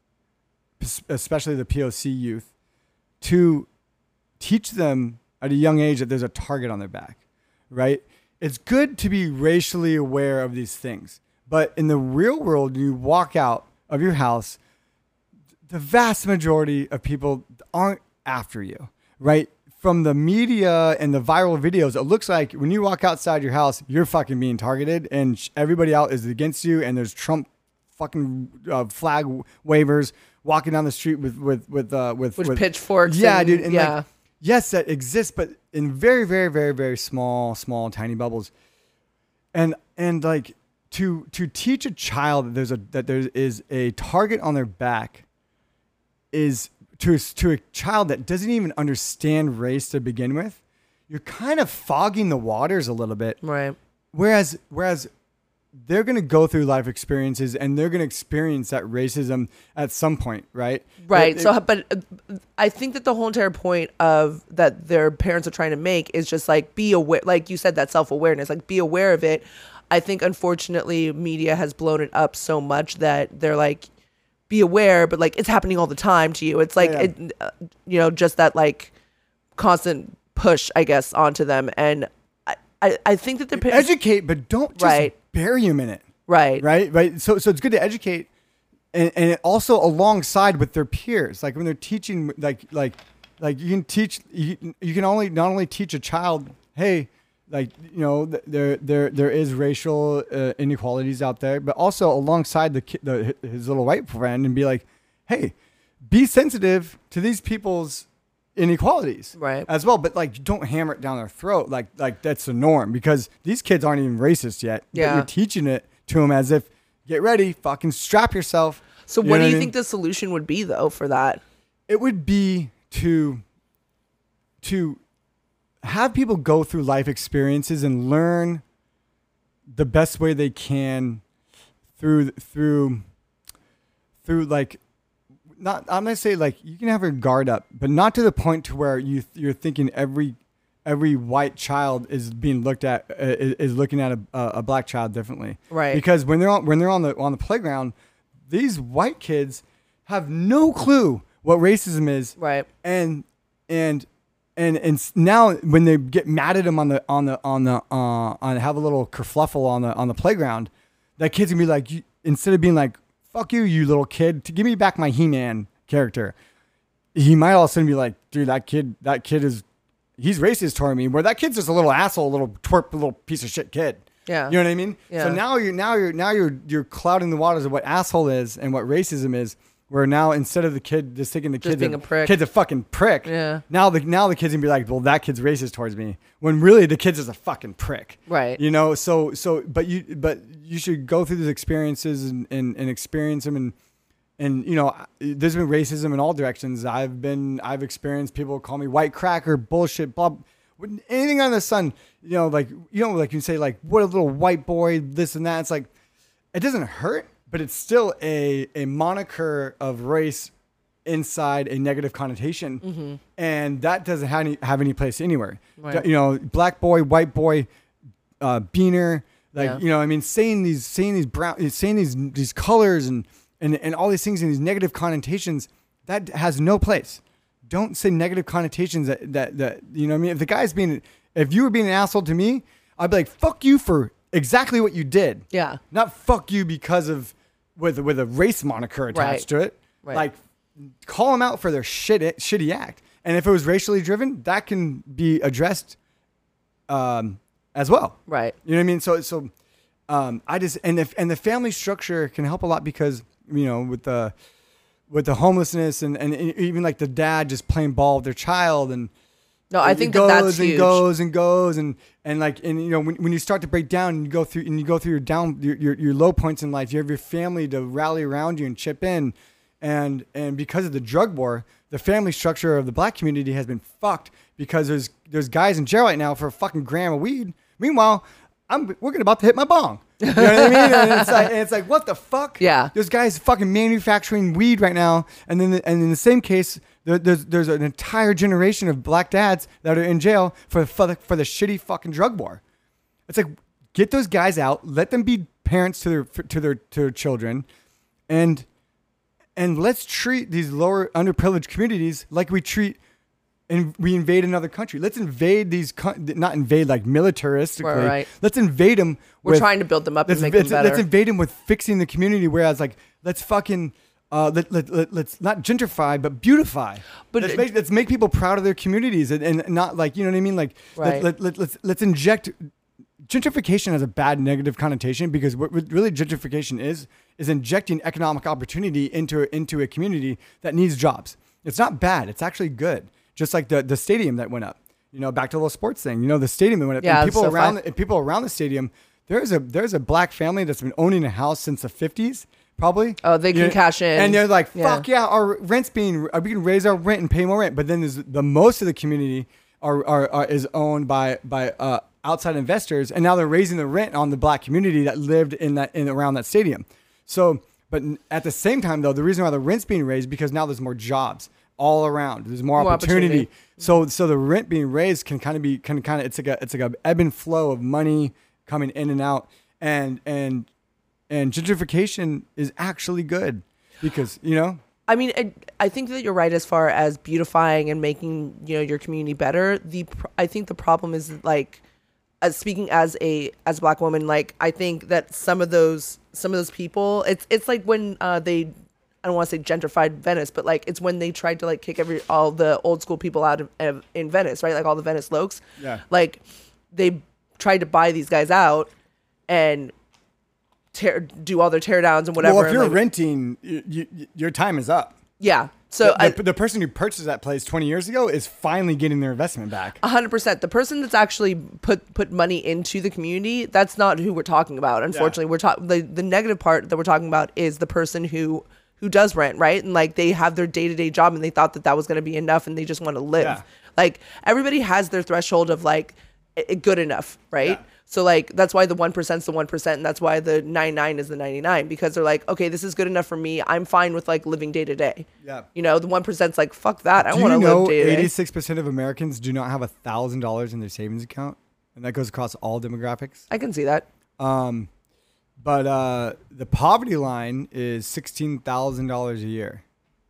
especially the POC youth to teach them at a young age that there's a target on their back right? It's good to be racially aware of these things but in the real world you walk out of your house the vast majority of people aren't after you, right? from the media and the viral videos, it looks like when you walk outside your house, you're fucking being targeted, and everybody out is against you, and there's Trump fucking uh, flag wavers walking down the street with with with uh, with, With with pitchforks Yeah, and- dude. And yeah. Like, yes, that exists, but in very, very, very, very small, small, tiny bubbles. And and like to to teach a child that there's a that there is a target on their back is to a, to a child that doesn't even understand race to begin with. You're kind of fogging the waters a little bit. Right. Whereas, whereas they're going to go through life experiences and they're going to experience that racism at some point, right? Right. It- so, but uh, I think that the whole entire point of that their parents are trying to make is just like be aware, like you said, that self awareness, like be aware of it. I think unfortunately media has blown it up so much that they're like, be aware, but like it's happening all the time to you. It's like, Yeah. it, uh, you know, just that like constant push, I guess, onto them. And I, I, I think that the parents, educate, but don't just Right. bury them in it. right, right right so so it's good to educate and, and also alongside with their peers like when they're teaching like like like you can teach you, you can only not only teach a child hey like you know th- there there there is racial uh, inequalities out there but also alongside the, ki- the his little white friend and be like hey be sensitive to these people's inequalities Right. as well but like don't hammer it down their throat like like that's the norm because these kids aren't even racist yet but Yeah. you're teaching it to them as if get ready fucking strap yourself So, You what do you I mean? think the solution would be though for that? it would be to to have people go through life experiences and learn the best way they can through through through like not I'm gonna say like you can have your guard up, but not to the point to where you you're thinking every every white child is being looked at uh, is looking at a, a a black child differently, Right. Because when they're on when they're on the on the playground, these white kids have no clue what racism is, Right. and and and and now when they get mad at him on the on the on the uh on have a little kerfluffle on the on the playground, that kid's gonna be like instead of being like fuck you you little kid to give me back my He-Man character, he might all of a sudden be like dude that kid that kid is he's racist toward me where that kid's just a little asshole a little twerp little piece of shit kid. Yeah. You know what I mean? Yeah. So now you're now you're now you're you're clouding the waters of what asshole is and what racism is. Where now instead of the kid just thinking the Just kid's being a prick. kid's a fucking prick. Yeah. Now the now the kids gonna be like, well, that kid's racist towards me. When really the kid's just a fucking prick. Right. You know. So so but you but you should go through these experiences and and, and experience them and and you know there's been racism in all directions. I've been I've experienced people call me white cracker bullshit blah. Anything under the sun, you know, like you know, like you say, like what a little white boy, this and that. It's like it doesn't hurt, but it's still a a moniker of race inside a negative connotation, and that doesn't have any have any place anywhere. Right. You know, black boy, white boy, uh, beaner, like Yeah. you know, I mean, saying these saying these brown, saying these these colors and and and all these things and these negative connotations that has no place. Don't say negative connotations that that that you know. what I mean, if the guy's being, if you were being an asshole to me, I'd be like, fuck you for exactly what you did. Yeah. Not fuck you because of with with a race moniker attached Right. to it. Right. Like call them out for their shit shitty act. And if it was racially driven, that can be addressed um, as well. Right. You know what I mean? So so um, I just and if and the family structure can help a lot because you know with the with the homelessness and, and even like the dad just playing ball with their child and No, I think goes that that's and huge. goes and goes and and like and you know when, when you start to break down and you go through and you go through your down your, your, your low points in life you have your family to rally around you and chip in. And and because of the drug war the family structure of the black community has been fucked because there's there's guys in jail right now for a fucking gram of weed. Meanwhile I'm we're gonna about to hit my bong. You know what I mean? And it's like and it's like what the fuck? Yeah. there's guys fucking manufacturing weed right now, and then and in the same case, there's there's an entire generation of black dads that are in jail for for the, for the shitty fucking drug war. It's like get those guys out, let them be parents to their to their to their children, and and let's treat these lower underprivileged communities like we treat. And we invade another country. Let's invade these, not invade like militaristically. Right, right. Let's invade them. We're trying to build them up and make them better. let's invade them with fixing the community. Whereas, like, let's fucking uh, let, let, let, let's not gentrify, but beautify. But let's it- make, let's make people proud of their communities and, and not like, you know what I mean? Like, Right. let, let, let, let's, let's inject. Gentrification has a bad negative connotation because what, really gentrification is, is injecting economic opportunity into, into a community that needs jobs. It's not bad. It's actually good. Just like the, the stadium that went up. You know, back to the little sports thing. You know, the stadium that went up. Yeah, and people so around the, people around the stadium. There's a there's a black family that's been owning a house since the 50s, probably. Oh, they can cash in. and they're like, Yeah. "Fuck yeah, our rent's being uh, we can raise our rent and pay more rent." But then there's the most of the community are, are, are is owned by by uh, outside investors, and now they're raising the rent on the black community that lived in that in around that stadium. So, but n- at the same time, though, the reason why the rent's being raised because now there's more jobs all around. There's more, More opportunity. opportunity. So, so the rent being raised can kind of be can kind of it's like a it's like a ebb and flow of money coming in and out, and and and gentrification is actually good because you know I mean, I, I think that you're right as far as beautifying and making you know your community better. The I think the problem is like, as speaking as a as a black woman, like I think that some of those some of those people, it's it's like when uh, they. I don't want to say gentrified Venice, but like it's when they tried to like kick every all the old school people out of, of in Venice, right? Like all the Venice lokes. Yeah. Like they tried to buy these guys out and tear do all their tear downs and whatever. well, if you're like- renting, you, you, your time is up. yeah. So I, the, the person who purchased that place 20 years ago is finally getting their investment back. Hundred percent. The person that's actually put put money into the community, that's not who we're talking about. Unfortunately, we're talking the the negative part that we're talking about is the person who who does rent, right? And like they have their day to day job, and they thought that that was going to be enough, and they just want to live. Yeah. Like everybody has their threshold of like good enough, right? Yeah. So like that's why the one percent's the one percent, and that's why the nine nine is the ninety nine because they're like, okay, this is good enough for me. I'm fine with like living day to day. Yeah. You know, the one percent's like, fuck that. I want to live day to day. 86% of Americans do not have a $1,000 in their savings account? And that goes across all demographics. I can see that. Um, but uh, the poverty line is $16,000 a year.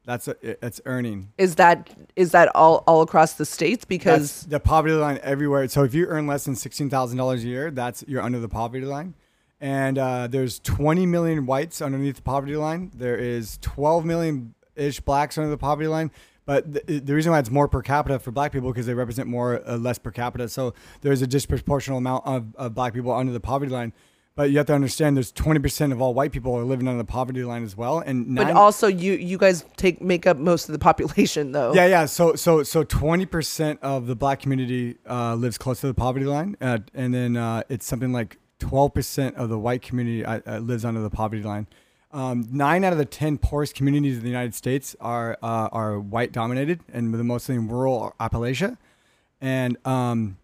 That's a, it's earning. is that is that all all across the states That's because the poverty line everywhere. So if you earn less than sixteen thousand dollars a year, that's you're under the poverty line. And uh, there's 20 million whites underneath the poverty line. There is 12 million ish blacks under the poverty line. But the, the reason why it's more per capita for black people because they represent more uh, less per capita. So there's a disproportional amount of, of black people under the poverty line. But you have to understand there's 20% of all white people are living under the poverty line as well. And but also you you guys take make up most of the population though yeah, yeah. So, so, so twenty percent of the black community uh, lives close to the poverty line, uh, and then uh, it's something like twelve percent of the white community uh, uh, lives under the poverty line. Um, nine out of the ten poorest communities in the United States are uh, are white dominated, and with mostly in rural Appalachia, and um,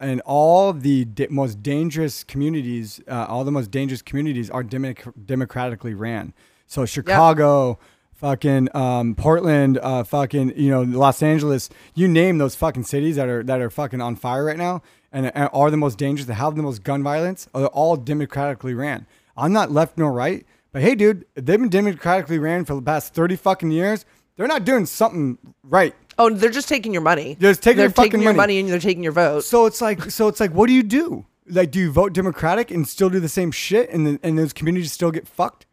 and all the da- most dangerous communities, uh, all the most dangerous communities are democ- democratically ran. So Chicago, fucking um, Portland, uh, fucking you know Los Angeles, you name those fucking cities that are that are fucking on fire right now and, and are the most dangerous, that have the most gun violence, are all democratically ran. I'm not left nor right, but hey, dude, they've been democratically ran for the past thirty fucking years. They're not doing something right. Oh they're just taking your money They're just taking they're your fucking taking your money. money and they're taking your vote So it's like, so it's like, what do you do? Like, do you vote Democratic and still do the same shit, and then, and those communities still get fucked?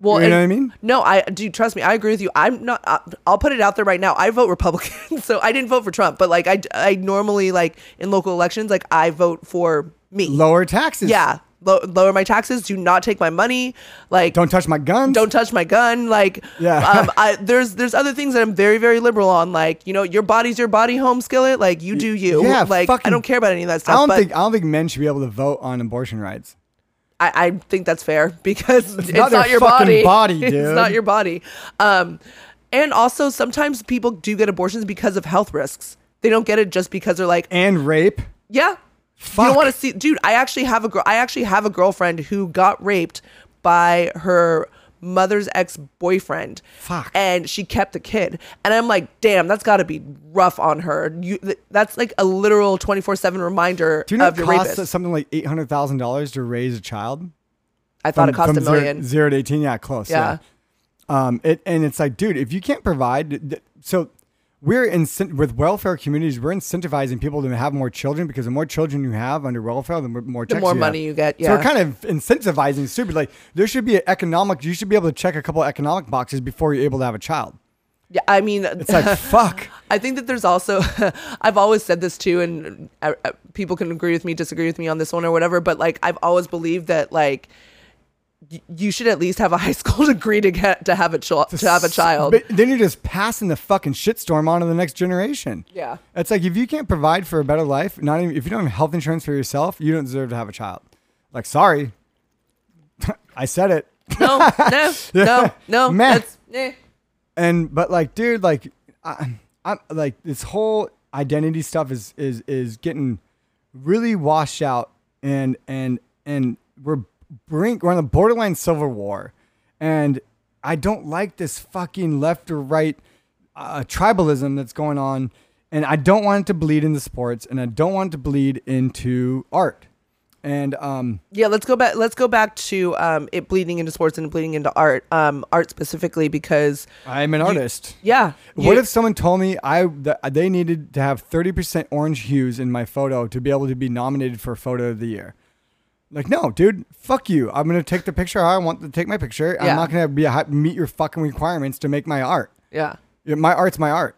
well you know and- what I mean? no i do trust me i agree with you i'm not I- i'll put it out there right now i vote republican so i didn't vote for trump but like i i normally like in local elections like i vote for me Lower taxes. yeah Lo- lower my taxes do not take my money like Don't touch my gun. don't touch my gun like Yeah. um, I, there's there's other things that i'm very very liberal on like you know your body's your body home skillet like you do you Yeah, like i don't care about any of that stuff. I don't think I don't think men should be able to vote on abortion rights. I, I think that's fair because it's, not not, your fucking body. body, it's not your body. Um, and also sometimes people do get abortions because of health risks. They don't get it just because they're like, And rape. yeah, you don't want to see, dude. I actually have a girl. I actually have a girlfriend who got raped by her mother's ex boyfriend. Fuck. And she kept the kid, and I'm like, damn, that's got to be rough on her. You, th- that's like a literal 24 seven reminder Do you know of it costs rapist. something like eight hundred thousand dollars to raise a child? I thought it cost a from zero- million. To eighteen, yeah, close. Yeah. Um, it and it's like, dude, if you can't provide, so we're in with welfare communities. We're incentivizing people to have more children because the more children you have under welfare, the more, The more you money have. you get, Yeah. So we're kind of incentivizing stupid. Like there should be an economic. You should be able to check a couple economic boxes before you're able to have a child. Yeah, I mean, It's like fuck. I think that there's also, I've always said this too, and uh, uh, people can agree with me, disagree with me on this one or whatever, but like, I've always believed that like, you should at least have a high school degree to get to have a child to have a child. But then you're just passing the fucking shitstorm on to the next generation. Yeah. It's like if you can't provide for a better life, not even if you don't have health insurance for yourself, you don't deserve to have a child. Like, sorry. I said it. No, no, no, no. That's, eh. And but like, dude, like I, I'm like this whole identity stuff is is is getting really washed out, and and and we're bring we're on the borderline civil war, and I don't like this fucking left or right uh, tribalism that's going on, and I don't want it to bleed into sports, and I don't want it to bleed into art, and um. Yeah, let's go back. Let's go back to um, it bleeding into sports and bleeding into art. Um, art specifically because I'm an artist. yeah. What you- if someone told me I that they needed to have 30% orange hues in my photo to be able to be nominated for photo of the year? Like, no, dude, fuck you. I'm gonna take the picture how I want to take my picture. Yeah. I'm not gonna be a, meet your fucking requirements to make my art. Yeah. Yeah, My art's my art,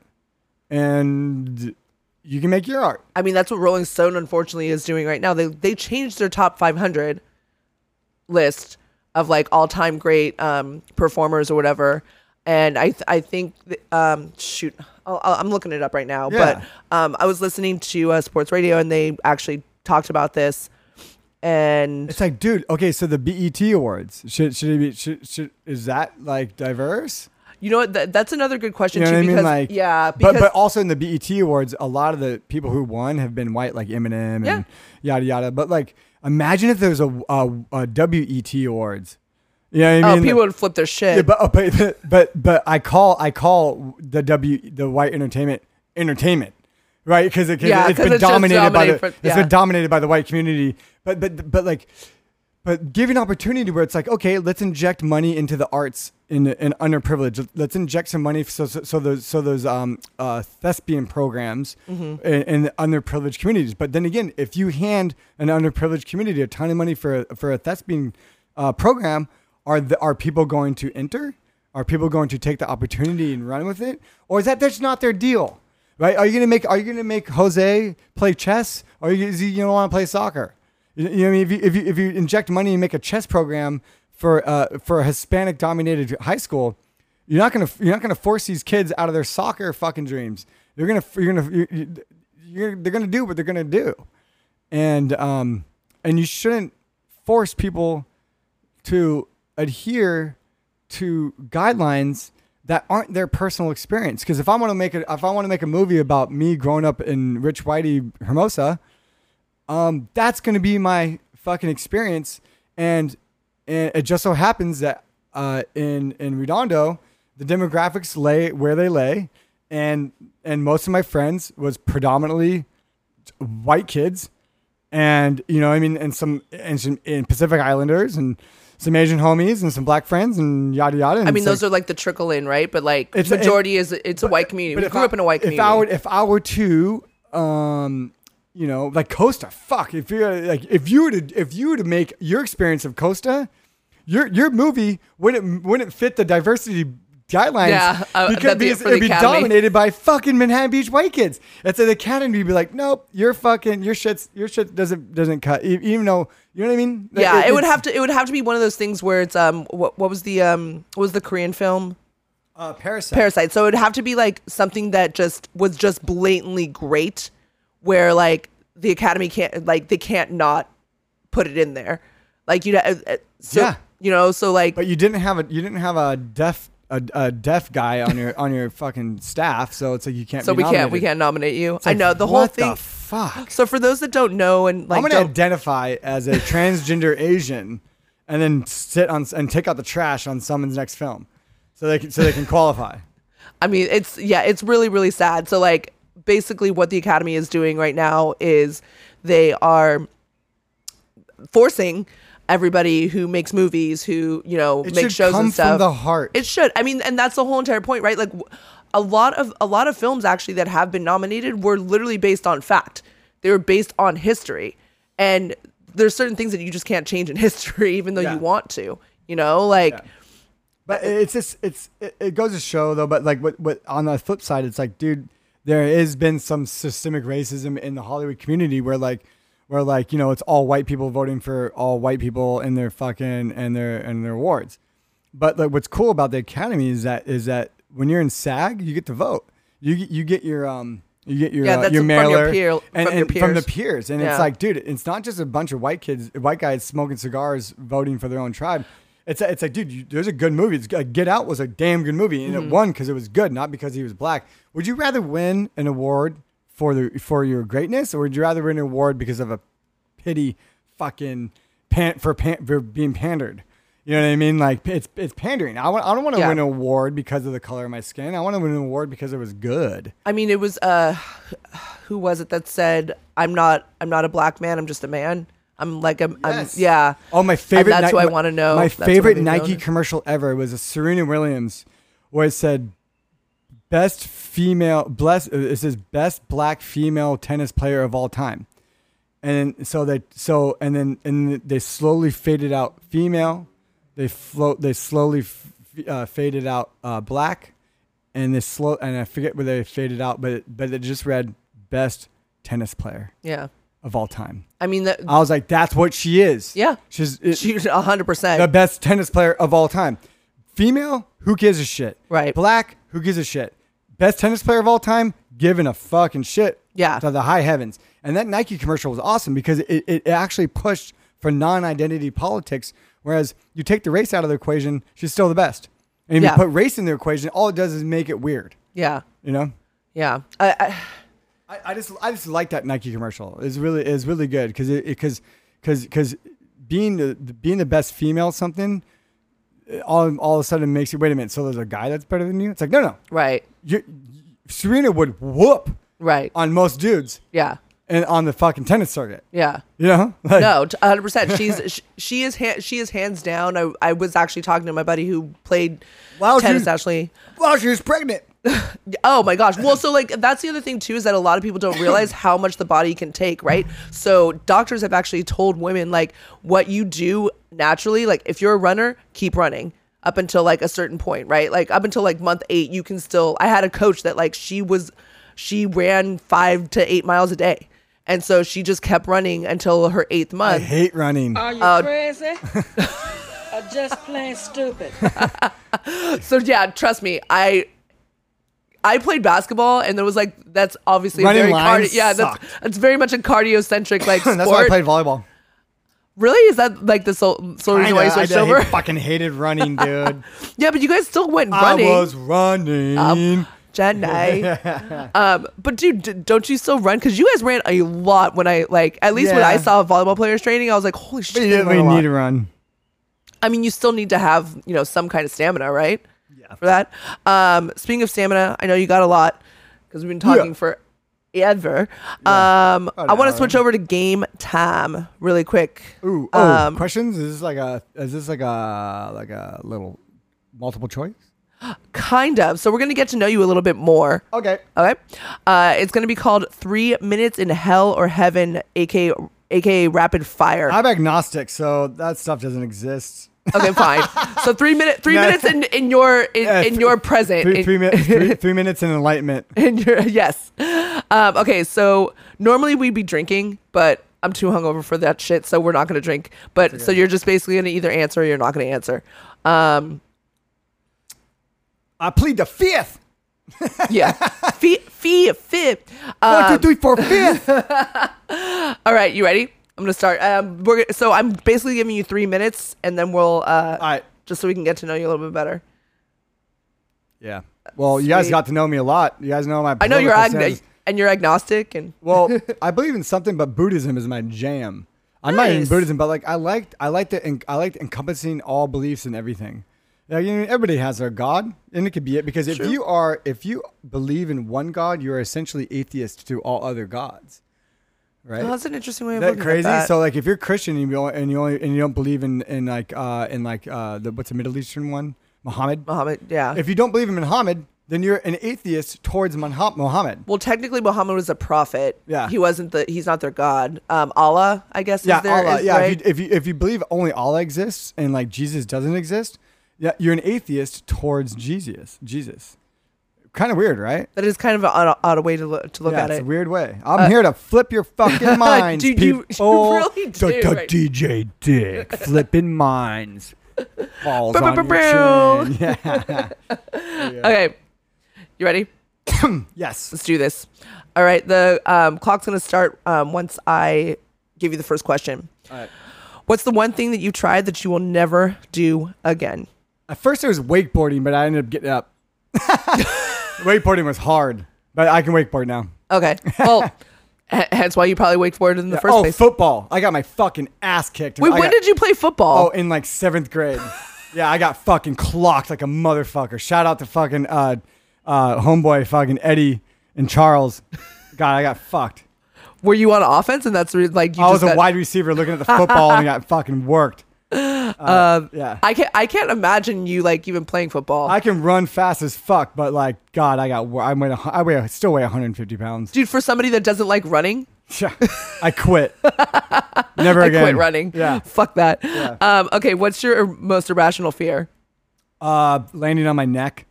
and you can make your art. I mean, that's what Rolling Stone unfortunately is doing right now. They they changed their top 500 list of like all time great um, performers or whatever. And I th- I think th- um, shoot, I'll, I'll- I'm looking it up right now. Yeah. But um, I was listening to uh, sports radio and they actually talked about this. And It's like, dude, okay, so the BET awards should should it be should, should is that like diverse? you know what? Th- that's another good question You know too. what I mean? because Like, yeah, because but but also in the BET awards, a lot of the people who won have been white, like Eminem Yeah. and yada yada. But like, imagine if there was a, a, a WET awards. You know I oh, mean? people would flip their shit. Yeah, but, oh, but but but I call I call the W the white entertainment entertainment, right? Because it, Yeah, it's been it's dominated by the for- it's yeah. been dominated by the white community. But but but like, but give an opportunity where it's like, okay, let's inject money into the arts in in underprivileged. Let's inject some money so so, so those so those um uh thespian programs Mm-hmm. in, in the underprivileged communities. But then again, if you hand an underprivileged community a ton of money for a, for a thespian uh, program, are the, are people going to enter? Are people going to take the opportunity and run with it, or is that that's not their deal? Right? Are you gonna make Are you gonna make Jose play chess, or you, is he gonna want to play soccer? You, know, what I mean, if you, if you if you inject money and make a chess program for uh for a Hispanic dominated high school, you're not gonna you're not gonna force these kids out of their soccer fucking dreams. You're gonna you're gonna you're, you're, you're they're gonna do what they're gonna do, and um and you shouldn't force people to adhere to guidelines that aren't their personal experience. Because if I want to make a if I want to make a movie about me growing up in Rich Whitey Hermosa, um, that's going to be my fucking experience. And, and it just so happens that uh, in in Redondo, the demographics lay where they lay, and and most of my friends was predominantly white kids, and you know I mean, and some and some in Pacific Islanders and some Asian homies and some black friends and yada yada. I mean, those are like the trickle in, right? But like It's- majority is it's a white community. We if grew I- up in a white community. If I were, if I were to, um, you know, like Costa, fuck. If you are like, if you were to, if you were to make your experience of Costa, your your movie wouldn't wouldn't fit the diversity guidelines. Yeah, uh, because, that the- because for the it'd be Academy. dominated by fucking Manhattan Beach white kids. And so the Academy would be like, nope, you're fucking your shit's your shit doesn't doesn't cut. Even though you know what I mean? yeah, it, would have to it would have to be one of those things where it's um what what was the um what was the Korean film uh, Parasite. Parasite? So it would have to be like something that just was just blatantly great, where like the Academy can't like they can't not put it in there, like you know, uh, so Yeah. you know, so like But you didn't have a you didn't have a deaf a, a deaf guy on your on your fucking staff, so it's like you can't. so we can't we can't nominate you. It's I like, know the whole what thing. The fuck. so for those that don't know and like I'm gonna identify as a transgender Asian, and then sit on and take out the trash on someone's next film, so they can so they can qualify. I mean, it's yeah, it's really really sad. So like basically what the academy is doing right now is they are forcing everybody who makes movies, who, you know, It makes shows and stuff. from the heart. It should. I mean, and that's the whole entire point, right? Like a lot of a lot of films actually that have been nominated were literally based on fact. They were based on history, and there's certain things that you just can't change in history, even though Yeah. you want to. You know, like Yeah. But it's just it's it, it goes to show though. But like what what on the flip side, it's like, dude, there has been some systemic racism in the Hollywood community where like where like you know it's all white people voting for all white people in their fucking and their and their awards. But like what's cool about the Academy is that is that when you're in SAG, you get to vote. You get- you get your um you get your Yeah, uh, your from your mailer peer- and, from your and from the peers. peers, and Yeah. it's like, dude, it's not just a bunch of white kids, white guys smoking cigars, voting for their own tribe. It's it's like, dude, you, there's a good movie. It's, like, Get Out was a damn good movie, and Mm-hmm. it won because it was good, not because he was black. Would you rather win an award for the for your greatness, or would you rather win an award because of a pity fucking pan, for pan, for being pandered? You know what I mean? Like it's it's pandering. I want I don't want to Yeah. win an award because of the color of my skin. I want to win an award because it was good. I mean, it was uh, who was it that said, "I'm not, I'm not a black man. I'm just a man. I'm like, I'm, Yes. I'm yeah." Oh, my favorite. that's Ni- who I wanna know. My That's favorite Nike known. commercial ever was a Serena Williams, where it said, "Best female, bless." It says best black female tennis player of all time, and then, so they so and then and they slowly faded out female. They float. They slowly f- uh, faded out uh, black, and they slow. And I forget where they faded out, but it, but it just read best tennis player Yeah. Of all time. I mean, that, I was like, that's what she is. yeah, She's it, she's a hundred the best tennis player of all time. Female, who gives a shit? Right. Black, who gives a shit? Best tennis player of all time, giving a fucking shit. Yeah. To the high heavens. And that Nike commercial was awesome because it, it actually pushed for non identity politics. Whereas you take the race out of the equation, she's still the best. And if Yeah. you put race in the equation, all it does is make it weird. Yeah, You know? yeah. I, I, I, I just I just like that Nike commercial. It's really is really good because it because because because being the, being the best female something uh, all all of a sudden makes you wait a minute. So there's a guy that's better than you. It's like no no. right, You, Serena would whoop right. on most dudes Yeah, and on the fucking tennis circuit. yeah. You know? Like, No, hundred percent. She's sh- she is ha- she is hands down. I, I was actually talking to my buddy who played Wow, tennis. Actually, Well, she was pregnant. Oh my gosh. Well, so like that's the other thing too is that a lot of people don't realize how much the body can take, right? So doctors have actually told women like what you do naturally, like if you're a runner, keep running up until like a certain point, right? Like up until like month 8, you can still I had a coach that like she was she ran 5 to 8 miles a day. And so she just kept running until her 8th month. I hate running. Are you Uh, crazy? or just plain stupid? So yeah, trust me, I I played basketball and there was like that's obviously Running very cardio yeah, that's sucked. it's very much a cardio centric like sport. That's why I played volleyball. Really? Is that like the sole, sole reason why you Kinda. I over? fucking hated running, dude. yeah, but you guys still went running. I was running. Jenny. um, but dude, d- don't you still run? Because you guys ran a lot when I like at least when I saw volleyball players training, I was like, holy shit. But you didn't really need to run. I mean, you still need to have you know some kind of stamina, right? Yeah. For that. Um, speaking of stamina, I know you got a lot because we've been talking Yeah. for ever. Um, About I want to switch over to game time really quick. Ooh, oh, Um, questions? Is this like a is this like a like a little multiple choice? Kind of. So we're gonna get to know you a little bit more. Okay. Okay. Uh, it's going to be called Three Minutes in Hell or Heaven, aka, aka Rapid Fire. I'm agnostic, so that stuff doesn't exist. Okay, fine. So three minute, three No. minutes in, in your in, Yeah, in your present. Three, three minutes. Three, three minutes in enlightenment. in your yes. Um, okay, so normally we'd be drinking, but I'm too hungover for that shit, so we're not going to drink. But so you're just basically going to either answer or you're not going to answer. Um, I plead the fifth. yeah. Fee, fee, fifth. One, two, Um, three, four, fifth. all right, you ready? I'm gonna start. Um, we're so I'm basically giving you three minutes, and then we'll uh, All right. just so we can get to know you a little bit better. Yeah. Well, you guys Sweet. got to know me a lot. You guys know my. I know you're political ag- stance. and you're agnostic, and Well, I believe in something, but Buddhism is my jam. I'm not in Nice. Buddhism, but like I liked, I like the, I liked encompassing all beliefs and everything. Yeah, you know, everybody has their God, and it could be it because if you are, if you believe in one God, you're essentially atheist to all other gods, right? oh, that's an interesting way of looking that crazy? at that. So like, if you're Christian and you only, and you only and you don't believe in in like uh in like uh the what's the Middle Eastern one, Muhammad. Muhammad, yeah, If you don't believe in Muhammad, then you're an atheist towards Muhammad. Well, technically, Muhammad was a prophet. Yeah. he wasn't the. He's not their god. Um, Allah, I guess. Yeah, is there, Allah. is- yeah. right? If, you, if you if you believe only Allah exists and like Jesus doesn't exist, yeah, you're an atheist towards Jesus. Jesus. Kind of weird, right? that is kind of an odd, odd way to look to look yeah, at it's it. a weird way. I'm here to flip your fucking minds, Dude, you- you people. really The- do, right? DJ Dick flipping minds. Balls on your chin. Yeah. Okay, you ready? yes. Let's do this. All right, the um, clock's gonna start um, once I give you the first question. All right. What's the one thing that you tried that you will never do again? At first, it was wakeboarding, but I ended up getting up. Wakeboarding was hard, but I can wakeboard now. Okay, well, h- hence why you probably wakeboarded in the first oh, place. football! I got my fucking ass kicked. Wait, I when got- did you play football? Oh, in like seventh grade. yeah, I got fucking clocked like a motherfucker. Shout out to fucking uh, uh, homeboy, fucking Eddie and Charles. God, I got fucked. Were you on offense, and that's like you I just was a got- wide receiver looking at the football and I got fucking worked. Uh, yeah. I can't. I can't imagine you like even playing football. I can run fast as fuck, but like God, I got I weigh I weigh still weigh 150 pounds. Dude, for somebody that doesn't like running, Yeah, I quit. Never I again. quit running. Yeah. Fuck that. Yeah. Um, okay, what's your most irrational fear? Uh, landing on my neck,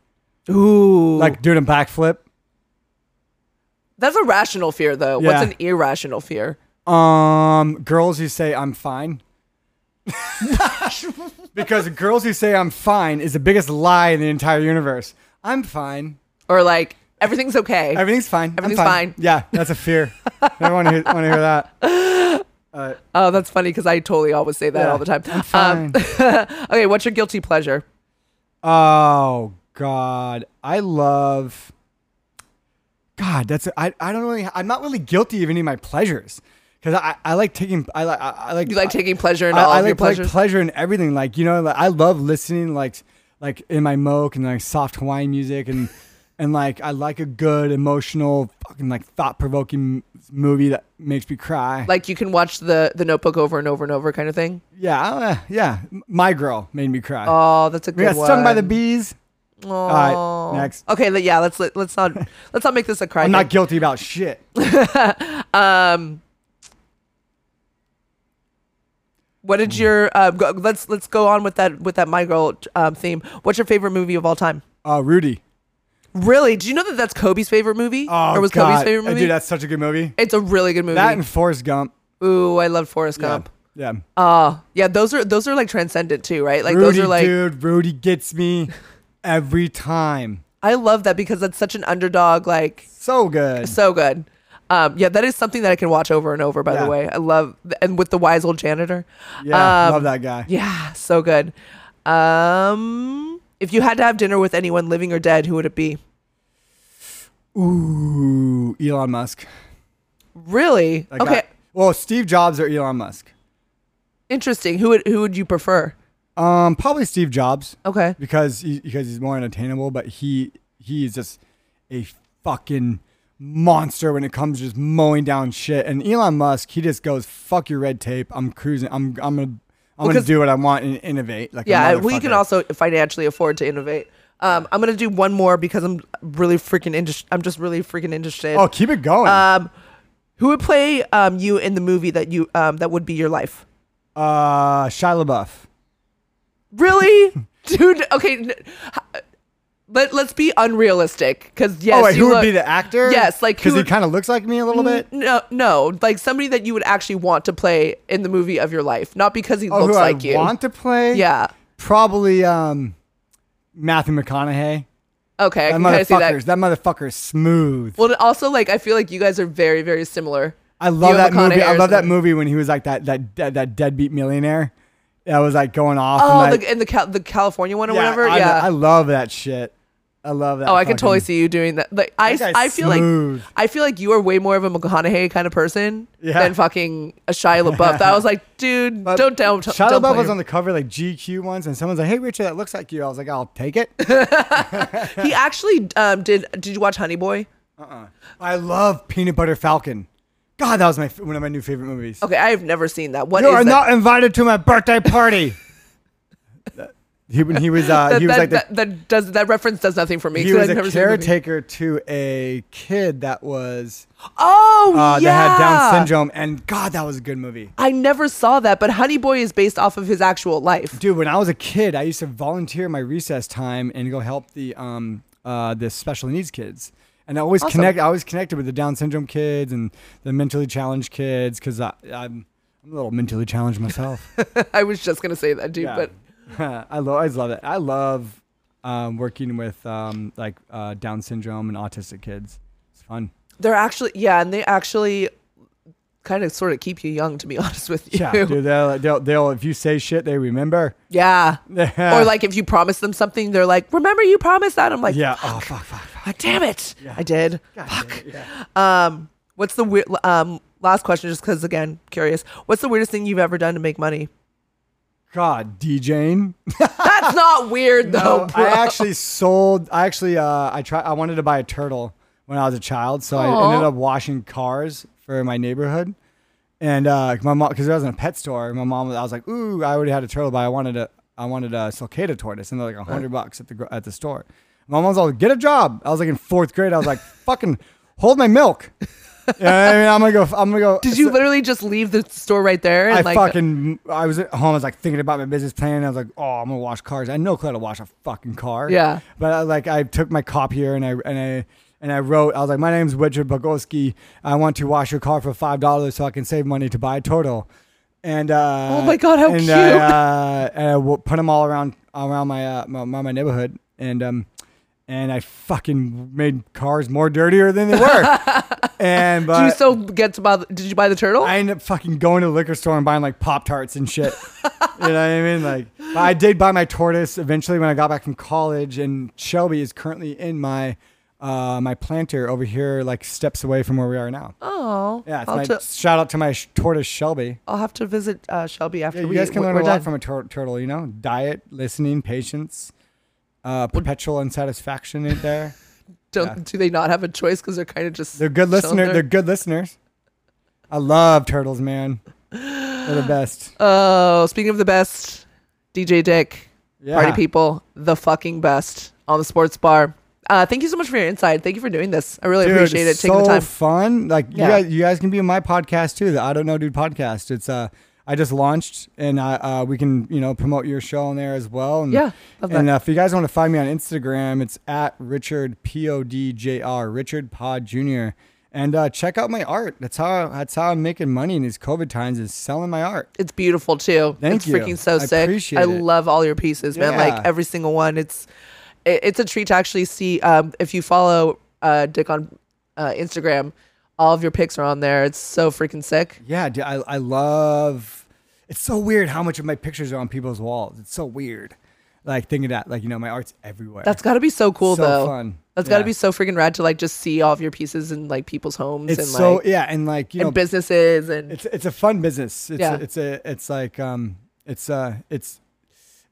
Ooh. like doing a backflip. that's a rational fear though. Yeah. What's an irrational fear? Um, girls who say I'm fine. because girls who say I'm fine is the biggest lie in the entire universe. I'm fine. Or like everything's okay. Everything's fine. Everything's fine. Yeah, that's a fear. I want to hear, want to hear that. Uh, oh, that's funny because I totally always say that Yeah, all the time. I'm fine. Um, okay, what's your guilty pleasure? oh God, I love. God, that's I. I don't really. I'm not really guilty of any of my pleasures because I, I like taking. I like. I, I like. You like taking pleasure in I, all I your like, pleasure in everything. Like you know, like, I love listening like like in my moke and like soft Hawaiian music and and like I like a good emotional fucking like thought provoking movie that makes me cry. like you can watch the the Notebook over and over and over, kind of thing. yeah, uh, yeah. My girl made me cry. Oh, that's a we good got one. stung by the bees. All right, next. Okay, yeah. Let's let, let's not let's not make this a cry. I'm not guilty about shit. Um, what did your uh, go, let's let's go on with that with that my girl um, theme. What's your favorite movie of all time? Uh, Rudy. Really? Do you know that that's Kobe's favorite movie? Oh, or was God. Kobe's favorite Uh, movie? Dude, that's such a good movie. it's a really good movie. That and Forrest Gump. Ooh, I love Forrest Yeah. Gump. Yeah. Oh, yeah. Those are those are like transcendent too, right? Like Rudy, those are like dude, Rudy gets me every time. I love that because that's such an underdog. Like So good. so good. Um, yeah, that is something that I can watch over and over. By Yeah. the way, I love and with the wise old janitor. Yeah, Um, love that guy. Yeah, so good. Um, if you had to have dinner with anyone living or dead, who would it be? Ooh, Elon Musk. Really? That okay, guy- Well, Steve Jobs or Elon Musk? interesting. Who would who would you prefer? Um, probably Steve Jobs Okay. because he, because he's more unattainable, but he he is just a fucking monster when it comes to just mowing down shit. And Elon Musk, he just goes, "Fuck your red tape. I'm cruising. I'm I'm gonna I'm gonna 'cause- do what I want and innovate." Like Yeah, we can also financially afford to innovate. Um, I'm gonna do one more because I'm really freaking interested. I'm just really freaking interested. Oh, keep it going. Um, who would play um you in the movie that you um that would be your life? uh, Shia LaBeouf. Really, dude? Okay, n- let let's be unrealistic because yes, oh wait, you who look- would be the actor? Yes, like who because he kind of looks like me a little bit. No, no, like somebody that you would actually want to play in the movie of your life, not because he Oh, looks who like I you. want to play? yeah. probably um, Matthew McConaughey. Okay, I That can kind of see motherfucker's that. that motherfucker's smooth. Well, also like I feel like you guys are very, very similar. I love You that movie. I love that movie when he was like that that that, that deadbeat millionaire. That was like going off. Oh, and like, the, in the Cal- the California one or yeah, whatever. I, yeah. I love that shit. I love that. oh, I can totally see you doing that. Like I, That guy's I feel smooth. like I feel like you are way more of a McConaughey kind of person Yeah. than fucking a Shia LaBeouf. I was like, dude, But don't don't. Shia LaBeouf was on the cover like GQ once, and someone's like, "Hey, Richard, that looks like you." I was like, "I'll take it." He actually um, did. Did you watch Honey Boy? Uh. I love Peanut Butter Falcon. God, that was my one of my new favorite movies. Okay, I have never seen that. What you is are that? not invited to my birthday party. that, He when he was uh, that, he was that, like the, that, that does that reference does nothing for me. He was I've a never seen the caretaker to a kid that was Oh uh, yeah, that had Down syndrome, and God, that was a good movie. I never saw that, but Honey Boy is based off of his actual life. Dude, when I was a kid, I used to volunteer my recess time and go help the um uh the special needs kids. And I always Awesome. connect. I always connected with the Down syndrome kids and the mentally challenged kids because I'm I'm a little mentally challenged myself. I was just gonna say that, dude, Yeah. but I lo- always love it. I love um, working with um, like uh, Down syndrome and autistic kids. It's fun. they're actually yeah, and they actually kind of sort of keep you young, to be honest with you. Yeah, dude. They'll, they'll, they'll if you say shit, they remember. Yeah. or like if you promise them something, they're like, "Remember you promised that." I'm like, yeah. Oh fuck, fuck, fuck. "Ah, damn it, yeah. I did." God Fuck. it, yeah. Um, what's the weird? Um, last question, just because again, curious. What's the weirdest thing you've ever done to make money? God, DJing. That's not weird though. No. I actually sold. I actually, uh, I tried. I wanted to buy a turtle when I was a child, so I ended up washing cars for my neighborhood. And uh, my mom, because I was in a pet store, my mom, I was like, "Ooh, I already had a turtle, but I wanted a, I wanted a sulcata tortoise, and they're like a hundred bucks at the at the store." My mom was like, "Get a job." I was like in fourth grade. I was like, "Fucking hold my milk." What I mean, I'm gonna go. I'm gonna go. Did you literally just leave the store right there? And I like, fucking I was at home. I was like thinking about my business plan. And I was like, oh, I'm gonna wash cars. I know how to wash a fucking car. Yeah. But I, like I took my copier and I and I and I wrote. I was like, my name's Richard Bogowski. I want to wash your car for five dollars so I can save money to buy a turtle. And uh, Oh my God, how and cute. I, uh, and I put them all around around my uh, my, my neighborhood and um and I fucking made cars more dirtier than they were. and but Did you still get to buy? The, did you buy the turtle? I ended up fucking going to the liquor store and buying like Pop Tarts and shit. you know what I mean? Like, I did buy my tortoise eventually when I got back from college, and Shelby is currently in my uh, my planter over here, like steps away from where we are now. oh, Yeah, my to- shout out to my sh- tortoise Shelby. I'll have to visit uh, Shelby after Yeah, you we. guys can learn a lot done. from a tur- turtle. You know, diet, listening, patience, uh, perpetual unsatisfaction. in there? Don't yeah. do they not have a choice because they're kind of just They're good there? They're good listeners. I love turtles, man. They're the best. Oh, speaking of the best, DJ Dick, Yeah. party people, the fucking best on the sports bar. Uh, thank you so much for your insight. Thank you for doing this. I really Dude, appreciate it. it's Taking so the time. fun. Like Yeah. you guys, you guys can be on my podcast too. The I don't know, dude podcast. It's uh, I just launched, and I uh, we can you know promote your show on there as well. And, Yeah, love and that. uh, if you guys want to find me on Instagram, it's at Richard P O D J R Richard Pod Jr. And uh, check out my art. That's how that's how I'm making money in these COVID times is selling my art. It's beautiful too. Thank it's you. freaking so I sick. I it. love all your pieces, man. Yeah. Like every single one. It's it, it's a treat to actually see. Um, if you follow uh, Dick on uh, Instagram, all of your pics are on there. It's so freaking sick. Yeah, dude, I I love. It's so weird how much of my pictures are on people's walls. It's so weird. Like thinking that, like you know, my art's everywhere. That's got to be so cool So though. fun. That's got to Yeah. be so freaking rad to like just see all of your pieces in like people's homes it's and so like yeah, and like you know, businesses and it's it's a fun business. It's Yeah. a, it's a it's like um it's uh it's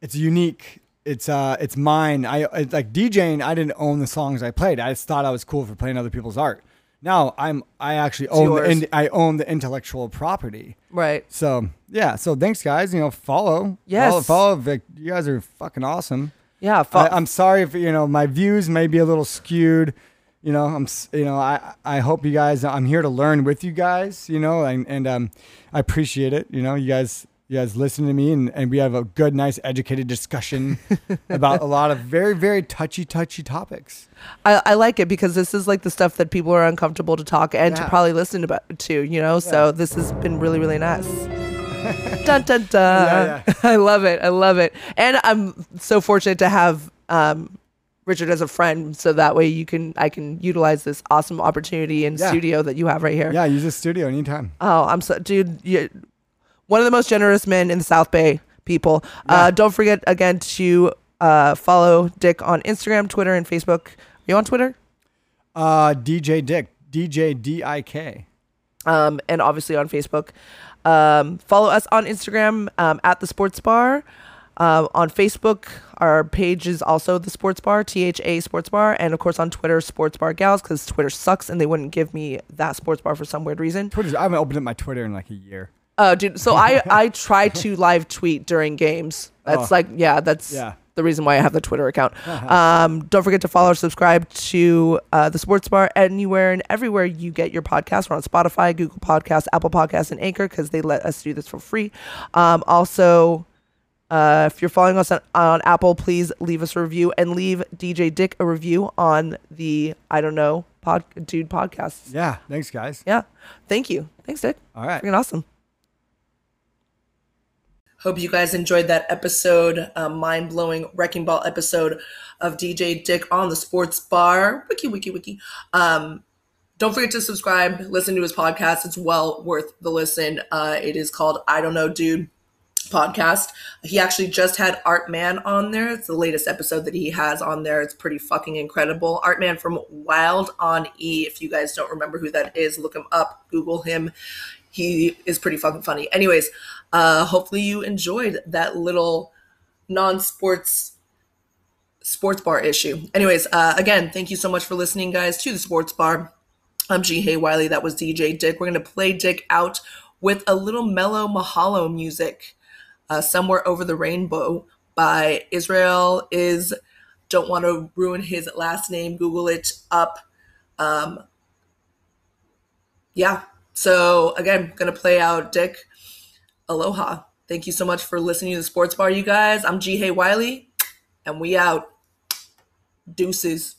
it's unique. It's uh it's mine. I it's like DJing. I didn't own the songs I played. I just thought I was cool for playing other people's art. Now I'm I actually own the in, I own the intellectual property. right. So yeah. So thanks guys. You know follow. Yes. Follow. follow Vic. You guys are fucking awesome. Yeah. Fo- I, I'm sorry if you know my views may be a little skewed. You know, I'm you know I I hope you guys. I'm here to learn with you guys. You know, and and um I appreciate it. You know, you guys you guys listen to me and, and we have a good, nice, educated discussion about a lot of very very touchy touchy topics. I, I like it because this is like the stuff that people are uncomfortable to talk and to probably listen about to, you know. So this has been really really nice. dun dun dun. Yeah, I love it. I love it. And I'm so fortunate to have um, Richard as a friend, so that way you can I can utilize this awesome opportunity and Yeah. studio that you have right here. Yeah, use the studio anytime. Oh, I'm so dude. You, one of the most generous men in the South Bay. People, uh, don't forget again to uh, follow Dick on Instagram, Twitter, and Facebook. Are you on Twitter? Uh, DJ Dick, DJ D I K. um, and obviously on Facebook. Um, follow us on Instagram um, at the Sports Bar. Um, on Facebook, our page is also the Sports Bar, T H A Sports Bar, and of course on Twitter, Sports Bar Gals, because Twitter sucks and they wouldn't give me that Sports Bar for some weird reason. Twitter's. I haven't opened up my Twitter in like a year. Uh, dude, so I I try to live tweet during games. That's Oh. like yeah, that's Yeah. the reason why I have the Twitter account. um, don't forget to follow or subscribe to uh, the Sports Bar anywhere and everywhere you get your podcast. We're on Spotify, Google Podcasts, Apple Podcasts, and Anchor because they let us do this for free. Um, also, uh, if you're following us on, on Apple, please leave us a review and leave DJ Dick a review on the I don't know pod dude podcast. Yeah. Thanks, guys. Yeah, thank you. Thanks, Dick. All right. Freaking awesome. Hope you guys enjoyed that episode, uh, mind blowing wrecking ball episode of DJ Dick on the Sports Bar. Wiki, wiki, wiki. Um, don't forget to subscribe, listen to his podcast. It's well worth the listen. Uh, it is called I Don't Know Dude podcast. He actually just had Art Man on there. It's the latest episode that he has on there. It's pretty fucking incredible. Art Man from Wild on E. If you guys don't remember who that is, look him up, Google him. He is pretty fucking funny. Anyways, uh, hopefully you enjoyed that little non-sports sports bar issue. Anyways, uh, again, thank you so much for listening, guys, to the sports bar. I'm G. Hay Wiley. That was DJ Dick. We're gonna play Dick out with a little mellow Mahalo music, uh, "Somewhere Over the Rainbow" by Israel. Is don't want to ruin his last name. Google it up. Um, yeah. So again, gonna play out Dick. Aloha. Thank you so much for listening to the Sports Bar, you guys. I'm G. Hay Wiley, and we out. Deuces.